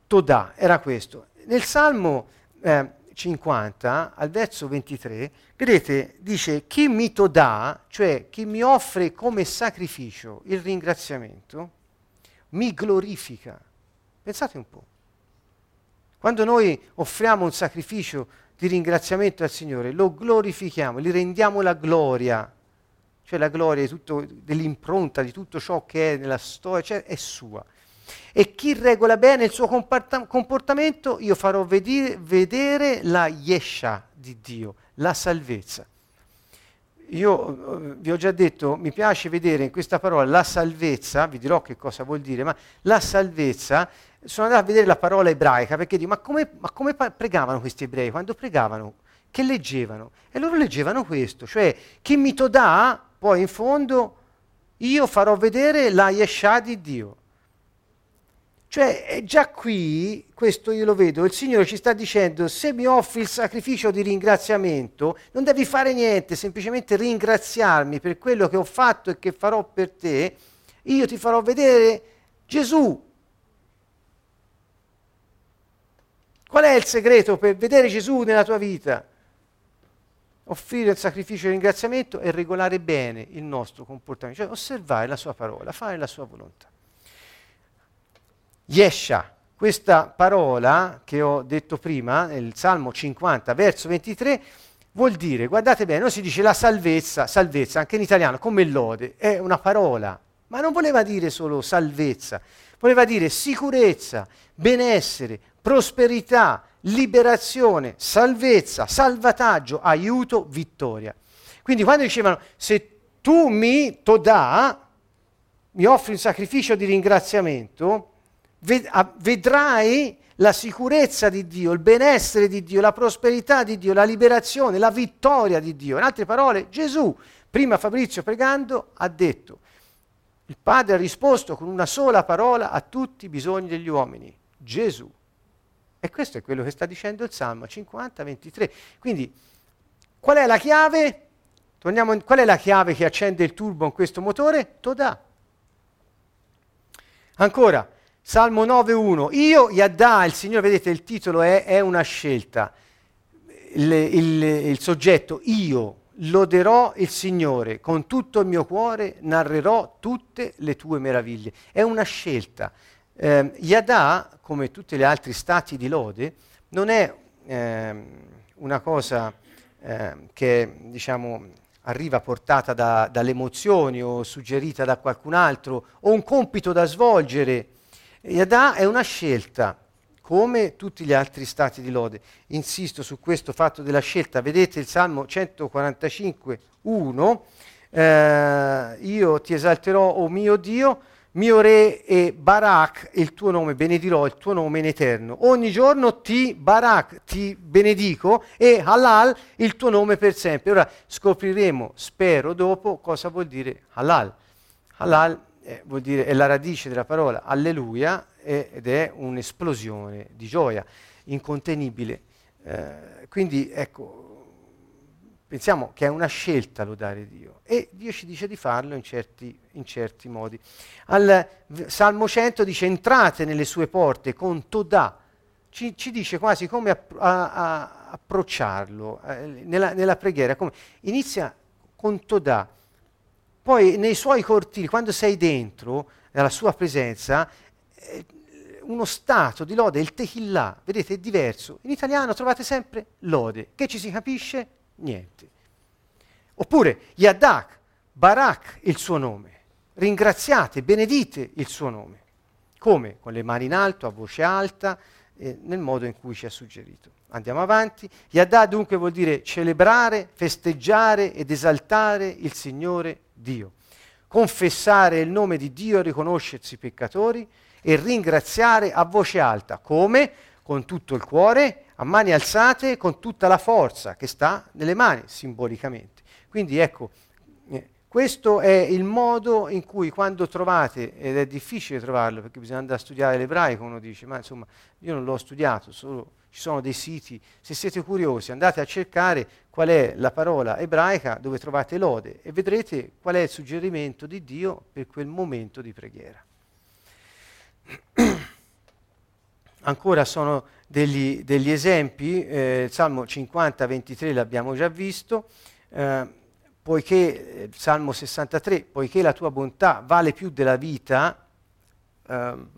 Todà era questo. Nel Salmo eh, 50, al verso 23, vedete, dice chi mi todà, cioè chi mi offre come sacrificio il ringraziamento, mi glorifica. Pensate un po'. Quando noi offriamo un sacrificio di ringraziamento al Signore, lo glorifichiamo, gli rendiamo la gloria, cioè la gloria di tutto, dell'impronta di tutto ciò che è nella storia, cioè è sua. E chi regola bene il suo comportamento, io farò vedere, vedere la Yesha di Dio, la salvezza. Io eh, vi ho già detto, mi piace vedere in questa parola la salvezza, vi dirò che cosa vuol dire, ma la salvezza sono andato a vedere la parola ebraica perché dico, ma come, ma come pregavano questi ebrei? Quando pregavano, che leggevano? E loro leggevano questo, cioè chi mi to dà, poi in fondo io farò vedere la Yeshua di Dio. Cioè, già qui, questo io lo vedo, il Signore ci sta dicendo, se mi offri il sacrificio di ringraziamento, non devi fare niente, semplicemente ringraziarmi per quello che ho fatto e che farò per te, io ti farò vedere Gesù, Qual è il segreto per vedere Gesù nella tua vita? Offrire il sacrificio di ringraziamento e regolare bene il nostro comportamento, cioè osservare la sua parola, fare la sua volontà. Yesha, questa parola che ho detto prima, nel Salmo 50, verso 23, vuol dire, guardate bene, non si dice la salvezza, salvezza, anche in italiano, come lode, è una parola, ma non voleva dire solo salvezza, voleva dire sicurezza, benessere, prosperità, liberazione, salvezza, salvataggio, aiuto, vittoria. Quindi quando dicevano se tu mi to dà, mi offri un sacrificio di ringraziamento, vedrai la sicurezza di Dio, il benessere di Dio, la prosperità di Dio, la liberazione, la vittoria di Dio. In altre parole, Gesù, prima Fabrizio pregando, ha detto, il Padre ha risposto con una sola parola a tutti i bisogni degli uomini, Gesù. E questo è quello che sta dicendo il Salmo 50, 23. Quindi, qual è la chiave? Torniamo in, qual è la chiave che accende il turbo in questo motore? Todà. Ancora, Salmo 9.1. Io, Yadda, il Signore, vedete il titolo è, è una scelta. Il, il, il soggetto, io loderò il Signore, con tutto il mio cuore narrerò tutte le tue meraviglie. È una scelta. Eh, Yadà, come tutti gli altri stati di lode, non è eh, una cosa eh, che diciamo, arriva portata da, dalle emozioni o suggerita da qualcun altro o un compito da svolgere. Yadà è una scelta, come tutti gli altri stati di lode. Insisto su questo fatto della scelta. Vedete il Salmo 145, 1. Eh, io ti esalterò, o oh mio Dio, mio re e Barak, il tuo nome, benedirò il tuo nome in eterno. Ogni giorno ti Barak, ti benedico e Halal, il tuo nome per sempre. Ora scopriremo, spero dopo, cosa vuol dire Halal. Halal eh, vuol dire, è la radice della parola alleluia eh, ed è un'esplosione di gioia incontenibile. Eh, quindi ecco, pensiamo che è una scelta lodare Dio e Dio ci dice di farlo in certi, in certi modi. Al Salmo 100 dice entrate nelle sue porte con Todà, ci, ci dice quasi come app- a, a, approcciarlo eh, nella, nella, preghiera, come, inizia con Todà, poi nei suoi cortili, quando sei dentro, nella sua presenza, eh, uno stato di lode, il tehillah, vedete, è diverso. In italiano trovate sempre lode, che ci si capisce? Niente. Oppure Yadak, Barak il suo nome. Ringraziate, benedite il suo nome. Come? Con le mani in alto, a voce alta, eh, nel modo in cui ci ha suggerito. Andiamo avanti. Yadà dunque vuol dire celebrare, festeggiare ed esaltare il Signore Dio. Confessare il nome di Dio, riconoscersi peccatori e ringraziare a voce alta. Come? Con tutto il cuore, a mani alzate con tutta la forza che sta nelle mani simbolicamente. Quindi ecco, eh, questo è il modo in cui quando trovate, ed è difficile trovarlo perché bisogna andare a studiare l'ebraico, uno dice, ma insomma io non l'ho studiato, solo, ci sono dei siti, se siete curiosi andate a cercare qual è la parola ebraica dove trovate lode e vedrete qual è il suggerimento di Dio per quel momento di preghiera. Ancora sono degli, degli esempi, eh, Salmo 50, 23 l'abbiamo già visto, eh, poiché, eh, Salmo 63, poiché la tua bontà vale più della vita, ehm,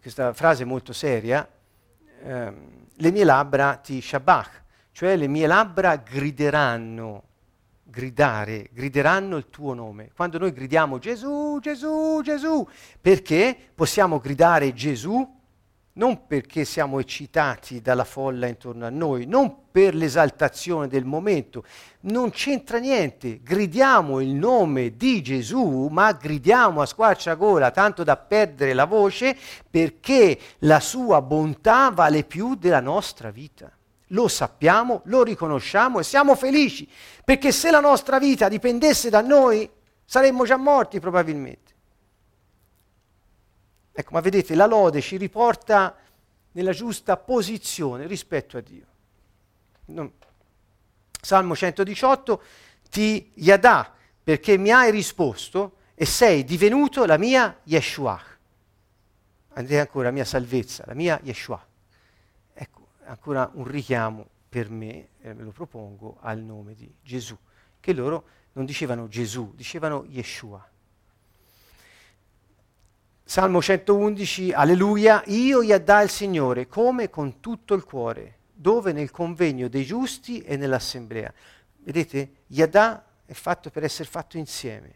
questa frase molto seria, ehm, le mie labbra ti shabach, cioè le mie labbra grideranno, gridare, grideranno il tuo nome. Quando noi gridiamo Gesù, Gesù, Gesù, perché possiamo gridare Gesù non perché siamo eccitati dalla folla intorno a noi, non per l'esaltazione del momento, non c'entra niente, gridiamo il nome di Gesù, ma gridiamo a squarciagola tanto da perdere la voce perché la sua bontà vale più della nostra vita. Lo sappiamo, lo riconosciamo e siamo felici, perché se la nostra vita dipendesse da noi saremmo già morti probabilmente. Ecco, ma vedete, la lode ci riporta nella giusta posizione rispetto a Dio. Non. Salmo 118, ti yadà, perché mi hai risposto e sei divenuto la mia Yeshua. Andrei ancora, la mia salvezza, la mia Yeshua. Ecco, ancora un richiamo per me, e me lo propongo, al nome di Gesù, che loro non dicevano Gesù, dicevano Yeshua. Salmo 111, alleluia, io gli addà il Signore come con tutto il cuore, dove nel convegno dei giusti e nell'assemblea. Vedete, Yadà è fatto per essere fatto insieme.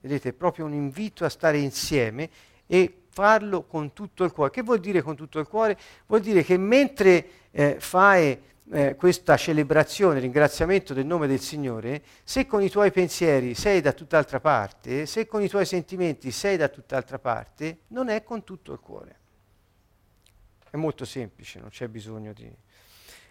Vedete, è proprio un invito a stare insieme e farlo con tutto il cuore. Che vuol dire con tutto il cuore? Vuol dire che mentre eh, fai eh, questa celebrazione, ringraziamento del nome del Signore, se con i tuoi pensieri sei da tutt'altra parte, se con i tuoi sentimenti sei da tutt'altra parte, non è con tutto il cuore. È molto semplice, non c'è bisogno di...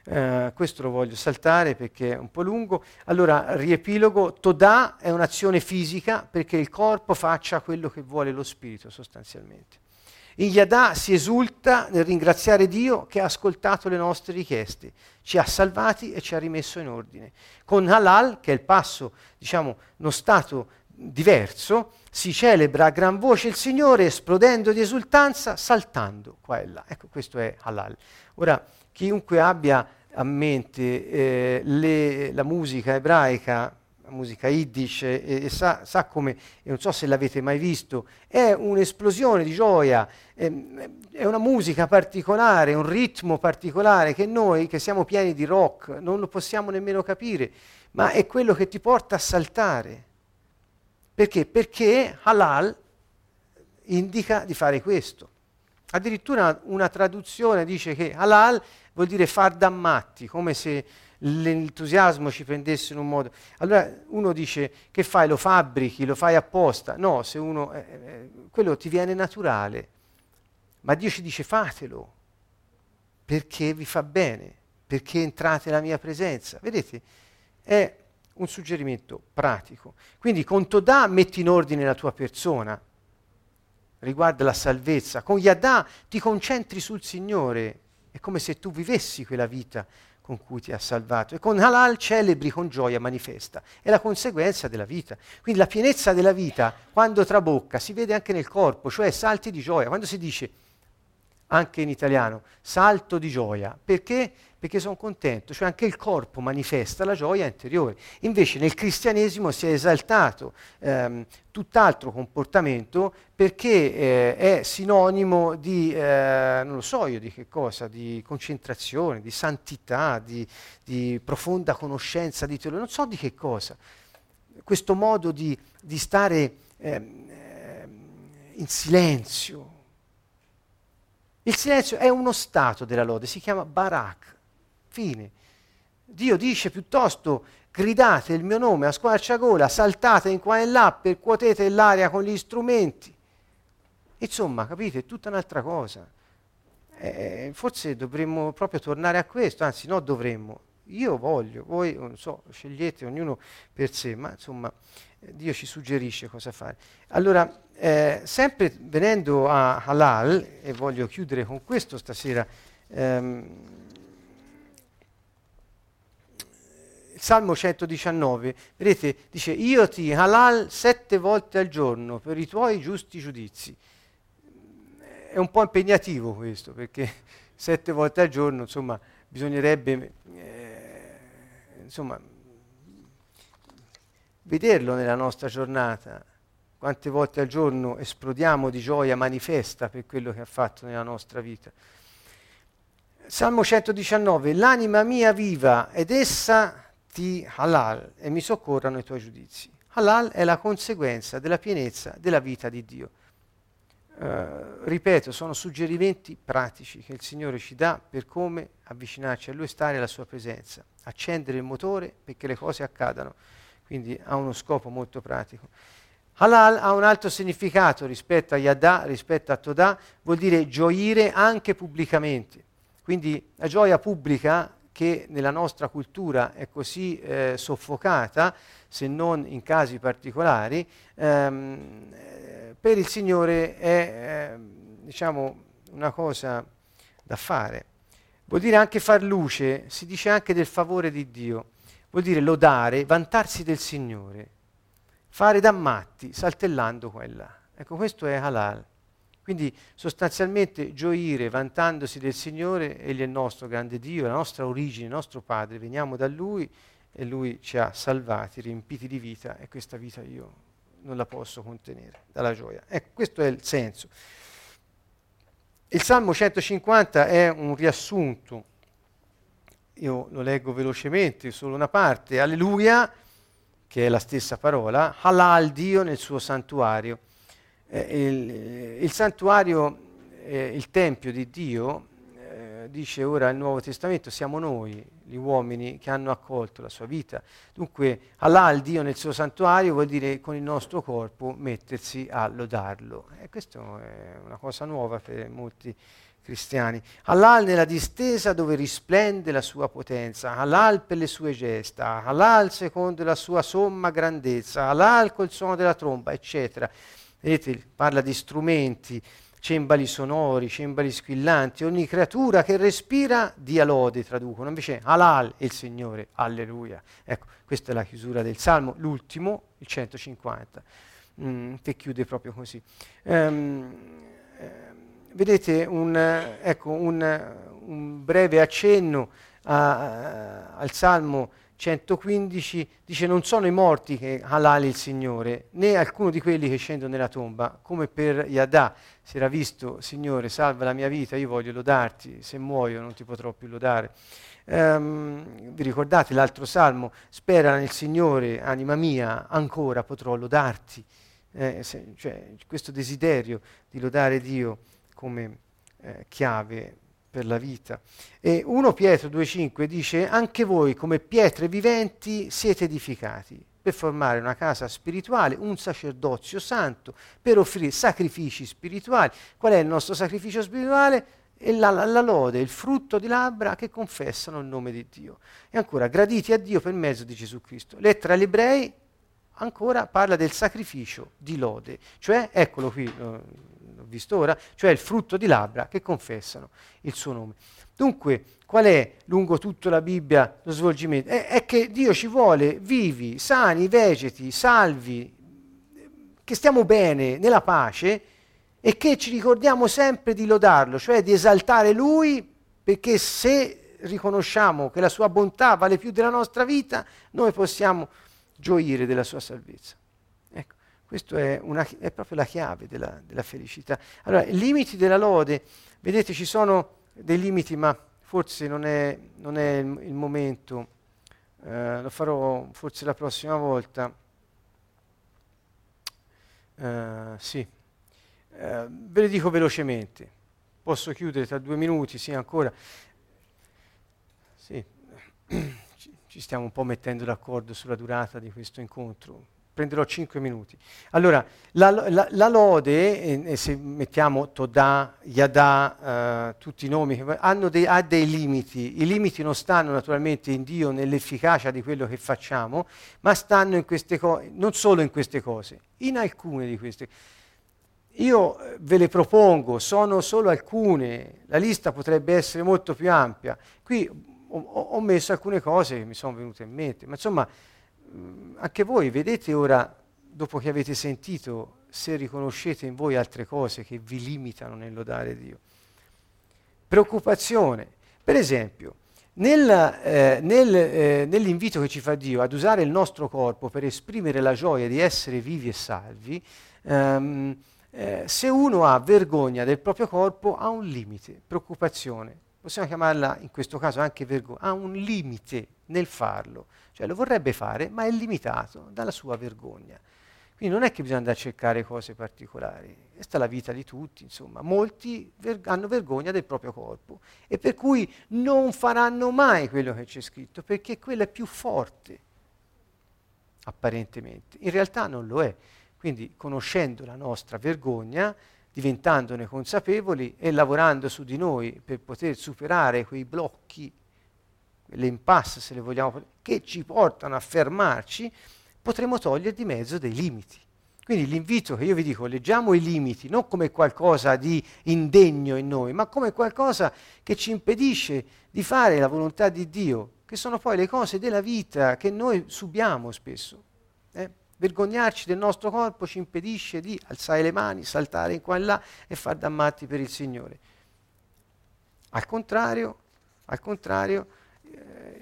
Uh, questo lo voglio saltare perché è un po' lungo. Allora, riepilogo, Todà è un'azione fisica perché il corpo faccia quello che vuole lo spirito sostanzialmente. In Yadà si esulta nel ringraziare Dio che ha ascoltato le nostre richieste, ci ha salvati e ci ha rimesso in ordine. Con Halal, che è il passo, diciamo, uno stato diverso, si celebra a gran voce il Signore, esplodendo di esultanza, saltando qua e là. Ecco, questo è Halal. Ora, chiunque abbia a mente eh, le, la musica ebraica, musica yiddish, e, e sa, sa, come, e non so se l'avete mai visto, è un'esplosione di gioia, è, è una musica particolare, un ritmo particolare che noi, che siamo pieni di rock, non lo possiamo nemmeno capire, ma è quello che ti porta a saltare. Perché? Perché halal indica di fare questo. Addirittura una traduzione dice che halal vuol dire far da matti, come se l'entusiasmo ci prendesse in un modo. Allora uno dice che fai, lo fabbrichi, lo fai apposta. No, se uno, eh, eh, quello ti viene naturale. Ma Dio ci dice fatelo, perché vi fa bene, perché entrate nella mia presenza. Vedete, è un suggerimento pratico. Quindi con Todà metti in ordine la tua persona, riguarda la salvezza. Con Yadà ti concentri sul Signore, è come se tu vivessi quella vita con cui ti ha salvato. E con Halal celebri con gioia manifesta. È la conseguenza della vita. Quindi la pienezza della vita, quando trabocca, si vede anche nel corpo, cioè salti di gioia. Quando si dice, anche in italiano, salto di gioia, perché? Perché sono contento, cioè anche il corpo manifesta la gioia interiore. Invece nel cristianesimo si è esaltato ehm, tutt'altro comportamento perché eh, è sinonimo di, eh, non lo so io di che cosa, di concentrazione, di santità, di, di profonda conoscenza di teologia, non so di che cosa. Questo modo di, di stare ehm, in silenzio. Il silenzio è uno stato della lode, si chiama barak Fine. Dio dice piuttosto gridate il mio nome a squarciagola, saltate in qua e là, percuotete l'aria con gli strumenti. Insomma, capite, è tutta un'altra cosa. Eh, forse dovremmo proprio tornare a questo, anzi no dovremmo, io voglio, voi non so, scegliete ognuno per sé, ma insomma Dio ci suggerisce cosa fare. Allora, eh, sempre venendo a Halal, e voglio chiudere con questo stasera, ehm, il Salmo 119, vedete, dice io ti halal sette volte al giorno per i tuoi giusti giudizi. È un po' impegnativo questo, perché sette volte al giorno, insomma, bisognerebbe, eh, insomma, vederlo nella nostra giornata. Quante volte al giorno esplodiamo di gioia manifesta per quello che ha fatto nella nostra vita. Salmo 119, l'anima mia viva ed essa ti halal e mi soccorrano i tuoi giudizi. Halal è la conseguenza della pienezza della vita di Dio. Uh, ripeto, sono suggerimenti pratici che il Signore ci dà per come avvicinarci a Lui e stare alla Sua presenza, accendere il motore perché le cose accadano, quindi ha uno scopo molto pratico. Halal ha un altro significato rispetto a Yadà, rispetto a Todà, vuol dire gioire anche pubblicamente. Quindi la gioia pubblica che nella nostra cultura è così eh, soffocata, se non in casi particolari, ehm, per il Signore è eh, diciamo, una cosa da fare. Vuol dire anche far luce, si dice anche del favore di Dio, vuol dire lodare, vantarsi del Signore, fare da matti saltellando quella. Ecco, questo è halal. Quindi sostanzialmente gioire vantandosi del Signore, Egli è il nostro grande Dio, la nostra origine, il nostro Padre, veniamo da Lui e Lui ci ha salvati, riempiti di vita e questa vita io non la posso contenere dalla gioia. Ecco, questo è il senso. Il Salmo 150 è un riassunto, io lo leggo velocemente, solo una parte, Alleluia, che è la stessa parola, Halal Dio nel suo santuario eh, il, il, santuario, eh, il tempio di Dio, eh, dice ora il Nuovo Testamento, siamo noi, gli uomini che hanno accolto la sua vita. Dunque, Allah, il Dio nel suo santuario, vuol dire con il nostro corpo mettersi a lodarlo. E questa è una cosa nuova per molti cristiani. Halal nella distesa dove risplende la sua potenza, halal per le sue gesta, halal secondo la sua somma grandezza, halal col suono della tromba, eccetera. Vedete, parla di strumenti, cembali sonori, cembali squillanti, ogni creatura che respira dia lode, traducono, invece halal è il Signore, alleluia. Ecco, questa è la chiusura del Salmo, l'ultimo, il 150, mm, che chiude proprio così. Um, eh, vedete un, ecco, un, un breve accenno a, a, al Salmo 115 dice non sono i morti che halali il Signore, né alcuno di quelli che scendono nella tomba, come per Yadà si era visto, Signore salva la mia vita, io voglio lodarti, se muoio non ti potrò più lodare. Um, vi ricordate l'altro salmo? Spera nel Signore, anima mia, ancora potrò lodarti. Eh, se, cioè, questo desiderio di lodare Dio come eh, chiave per la vita. E 1 Pietro 2,5 dice, anche voi come pietre viventi siete edificati per formare una casa spirituale, un sacerdozio santo, per offrire sacrifici spirituali. Qual è il nostro sacrificio spirituale? È la, la, la lode, il frutto di labbra che confessano il nome di Dio. E ancora, graditi a Dio per mezzo di Gesù Cristo. Lettera agli ebrei ancora parla del sacrificio di lode, cioè, eccolo qui, visto ora, cioè il frutto di labbra che confessano il suo nome. Dunque, qual è lungo tutta la Bibbia lo svolgimento? È, è che Dio ci vuole vivi, sani, vegeti, salvi, che stiamo bene, nella pace e che ci ricordiamo sempre di lodarlo, cioè di esaltare Lui, perché se riconosciamo che la sua bontà vale più della nostra vita, noi possiamo gioire della sua salvezza. Questa è, è, proprio la chiave della, della, felicità. Allora, i limiti della lode, vedete ci sono dei limiti, ma forse non è, non è il, il, momento, eh, lo farò forse la prossima volta. Uh, sì, uh, ve le dico velocemente, posso chiudere tra due minuti, sì ancora. Sì, ci stiamo un po' mettendo d'accordo sulla durata di questo incontro prenderò 5 minuti. Allora, la, la, la lode, e, e se mettiamo Todà, Yadà, eh, tutti i nomi, hanno dei, ha dei limiti. I limiti non stanno naturalmente in Dio, nell'efficacia di quello che facciamo, ma stanno in queste cose, non solo in queste cose, in alcune di queste Io eh, ve le propongo, sono solo alcune, la lista potrebbe essere molto più ampia. Qui ho, ho messo alcune cose che mi sono venute in mente, ma insomma Mm, anche voi vedete ora, dopo che avete sentito, se riconoscete in voi altre cose che vi limitano nel lodare Dio. Preoccupazione. Per esempio, nel, eh, nel, eh, nell'invito che ci fa Dio ad usare il nostro corpo per esprimere la gioia di essere vivi e salvi, ehm, eh, se uno ha vergogna del proprio corpo ha un limite, preoccupazione. Possiamo chiamarla in questo caso anche vergogna, ha un limite nel farlo. Cioè lo vorrebbe fare, ma è limitato dalla sua vergogna. Quindi non è che bisogna andare a cercare cose particolari, questa è la vita di tutti, insomma. Molti ver- hanno vergogna del proprio corpo e per cui non faranno mai quello che c'è scritto, perché quello è più forte, apparentemente. In realtà non lo è. Quindi conoscendo la nostra vergogna, diventandone consapevoli e lavorando su di noi per poter superare quei blocchi le impasse, se le vogliamo, che ci portano a fermarci, potremo togliere di mezzo dei limiti. Quindi l'invito che io vi dico, leggiamo i limiti non come qualcosa di indegno in noi, ma come qualcosa che ci impedisce di fare la volontà di Dio, che sono poi le cose della vita che noi subiamo spesso. Eh? Vergognarci del nostro corpo ci impedisce di alzare le mani, saltare in qua e là e far da matti per il Signore. Al contrario, al contrario,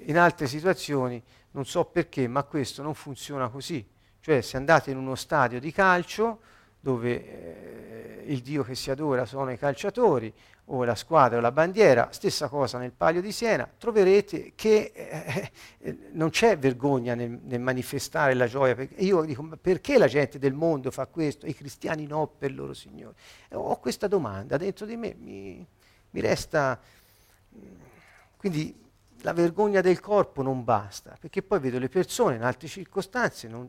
in altre situazioni, non so perché, ma questo non funziona così. Cioè se andate in uno stadio di calcio dove eh, il Dio che si adora sono i calciatori o la squadra o la bandiera, stessa cosa nel Palio di Siena, troverete che eh, eh non c'è vergogna nel, nel, manifestare la gioia. Io dico, perché la gente del mondo fa questo? I cristiani no per loro Signore. Ho questa domanda dentro di me, mi, mi resta... Quindi la vergogna del corpo non basta, perché poi vedo le persone in altre circostanze. Non...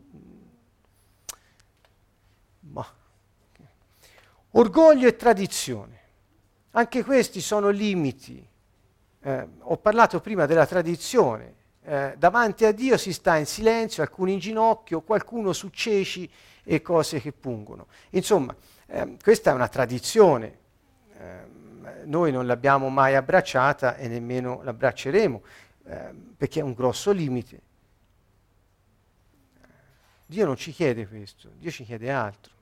Ma... Orgoglio e tradizione. Anche questi sono limiti. Eh, ho parlato prima della tradizione. eh, davanti a Dio si sta in silenzio, alcuni in ginocchio, qualcuno su ceci e cose che pungono. Insomma, eh, questa è una tradizione, noi non l'abbiamo mai abbracciata e nemmeno l'abbracceremo, eh, perché è un grosso limite. Dio non ci chiede questo, Dio ci chiede altro.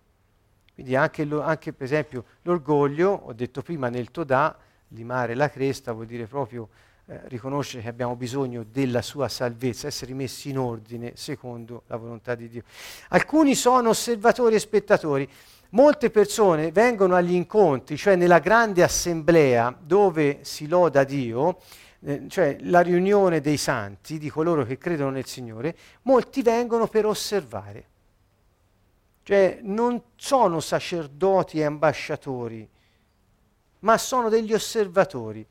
Quindi anche, lo, anche per esempio l'orgoglio, ho detto prima nel Todà, limare la cresta vuol dire proprio eh, riconoscere che abbiamo bisogno della sua salvezza, essere messi in ordine secondo la volontà di Dio. Alcuni sono osservatori e spettatori. Molte persone vengono agli incontri, cioè nella grande assemblea dove si loda Dio, eh, cioè la riunione dei santi, di coloro che credono nel Signore, molti vengono per osservare. Cioè non sono sacerdoti e ambasciatori, ma sono degli osservatori.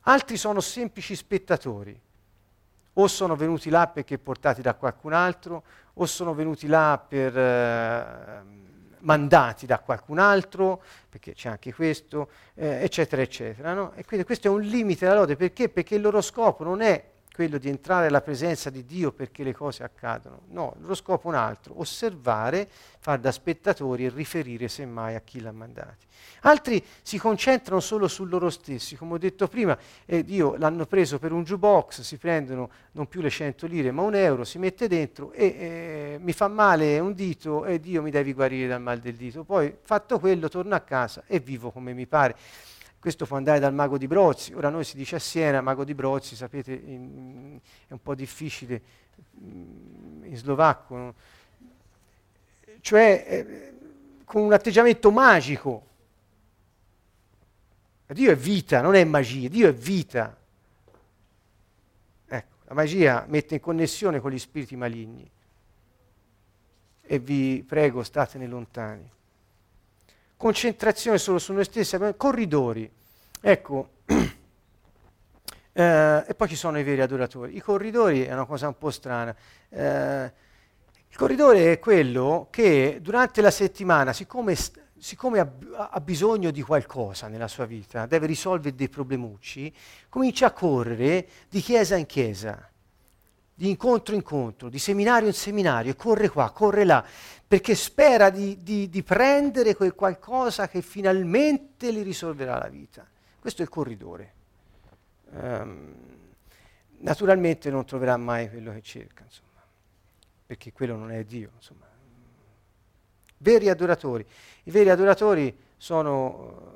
Altri sono semplici spettatori, o sono venuti là perché portati da qualcun altro, o sono venuti là per... Eh, mandati da qualcun altro, perché c'è anche questo, eh, eccetera, eccetera. No? E quindi questo è un limite della lode, perché? Perché il loro scopo non è quello di entrare alla presenza di Dio perché le cose accadono. No, lo scopo è un altro, osservare, far da spettatori e riferire semmai a chi l'ha mandati. Altri si concentrano solo su loro stessi, come ho detto prima, eh, Dio l'hanno preso per un jukebox, si prendono non più le 100 lire ma un euro, si mette dentro e eh, mi fa male un dito e Dio mi devi guarire dal mal del dito. Poi fatto quello torno a casa e vivo come mi pare. Questo può andare dal mago di Brozzi, ora noi si dice a Siena, mago di Brozzi, sapete, in, è un po' difficile mm, in slovacco, no? cioè eh, con un atteggiamento magico. Dio è vita, non è magia, Dio è vita. Ecco, la magia mette in connessione con gli spiriti maligni. E vi prego, statene lontani concentrazione solo su noi stessi, corridori. Ecco, eh, e poi ci sono i veri adoratori. I corridori è una cosa un po' strana. Eh, il corridore è quello che durante la settimana, siccome, siccome ha, ha, bisogno di qualcosa nella sua vita, deve risolvere dei problemucci, comincia a correre di chiesa in chiesa di incontro in incontro, di seminario in seminario, corre qua, corre là, perché spera di, di, di prendere quel qualcosa che finalmente gli risolverà la vita. Questo è il corridore. Um, naturalmente non troverà mai quello che cerca, insomma, perché quello non è Dio. Insomma. Veri adoratori. I veri adoratori sono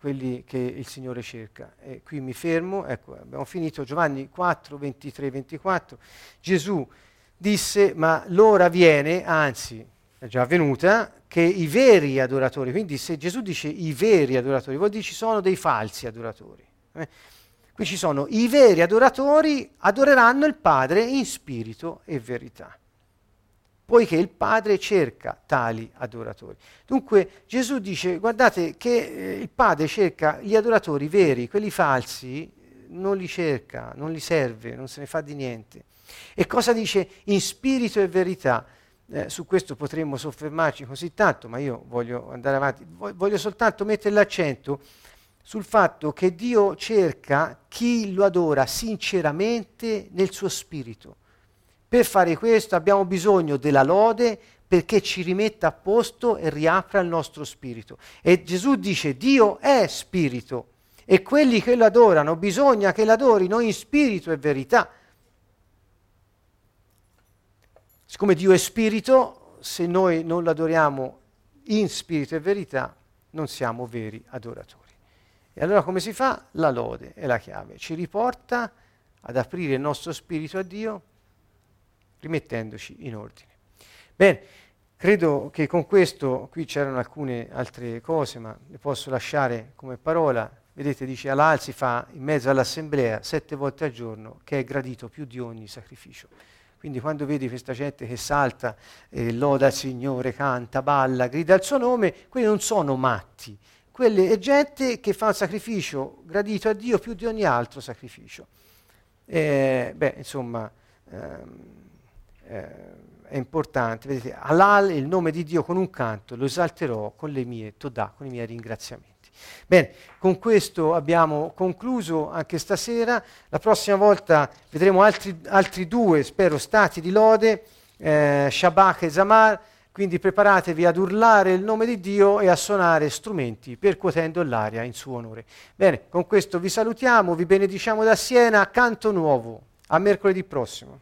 quelli che il Signore cerca. E qui mi fermo, ecco, abbiamo finito Giovanni 4, 23, 24. Gesù disse, ma l'ora viene, anzi è già avvenuta, che i veri adoratori, quindi se Gesù dice i veri adoratori, vuol dire ci sono dei falsi adoratori. Eh? Qui ci sono i veri adoratori, adoreranno il Padre in spirito e verità poiché il Padre cerca tali adoratori. Dunque Gesù dice, guardate che eh, il Padre cerca gli adoratori veri, quelli falsi non li cerca, non li serve, non se ne fa di niente. E cosa dice in spirito e verità? Eh, su questo potremmo soffermarci così tanto, ma io voglio andare avanti, voglio soltanto mettere l'accento sul fatto che Dio cerca chi lo adora sinceramente nel suo spirito. Per fare questo abbiamo bisogno della lode perché ci rimetta a posto e riapra il nostro spirito. E Gesù dice Dio è spirito e quelli che lo adorano bisogna che l'adorino in spirito e verità. Siccome Dio è spirito, se noi non lo adoriamo in spirito e verità, non siamo veri adoratori. E allora come si fa? La lode è la chiave, ci riporta ad aprire il nostro spirito a Dio rimettendoci in ordine. Bene, credo che con questo, qui c'erano alcune altre cose, ma le posso lasciare come parola. Vedete, dice Alal si fa in mezzo all'assemblea sette volte al giorno, che è gradito più di ogni sacrificio. Quindi quando vedi questa gente che salta, eh, loda il Signore, canta, balla, grida il suo nome, quelli non sono matti. Quelle è gente che fa un sacrificio gradito a Dio più di ogni altro sacrificio. Eh, beh, insomma, ehm, eh, è importante. Vedete, Halal, il nome di Dio con un canto, lo esalterò con le mie Todà, con i miei ringraziamenti. Bene, con questo abbiamo concluso anche stasera. La prossima volta vedremo altri, altri due, spero, stati di lode, eh, Shabbat e Zamar. Quindi preparatevi ad urlare il nome di Dio e a suonare strumenti percuotendo l'aria in suo onore. Bene, con questo vi salutiamo, vi benediciamo da Siena, canto nuovo. A mercoledì prossimo.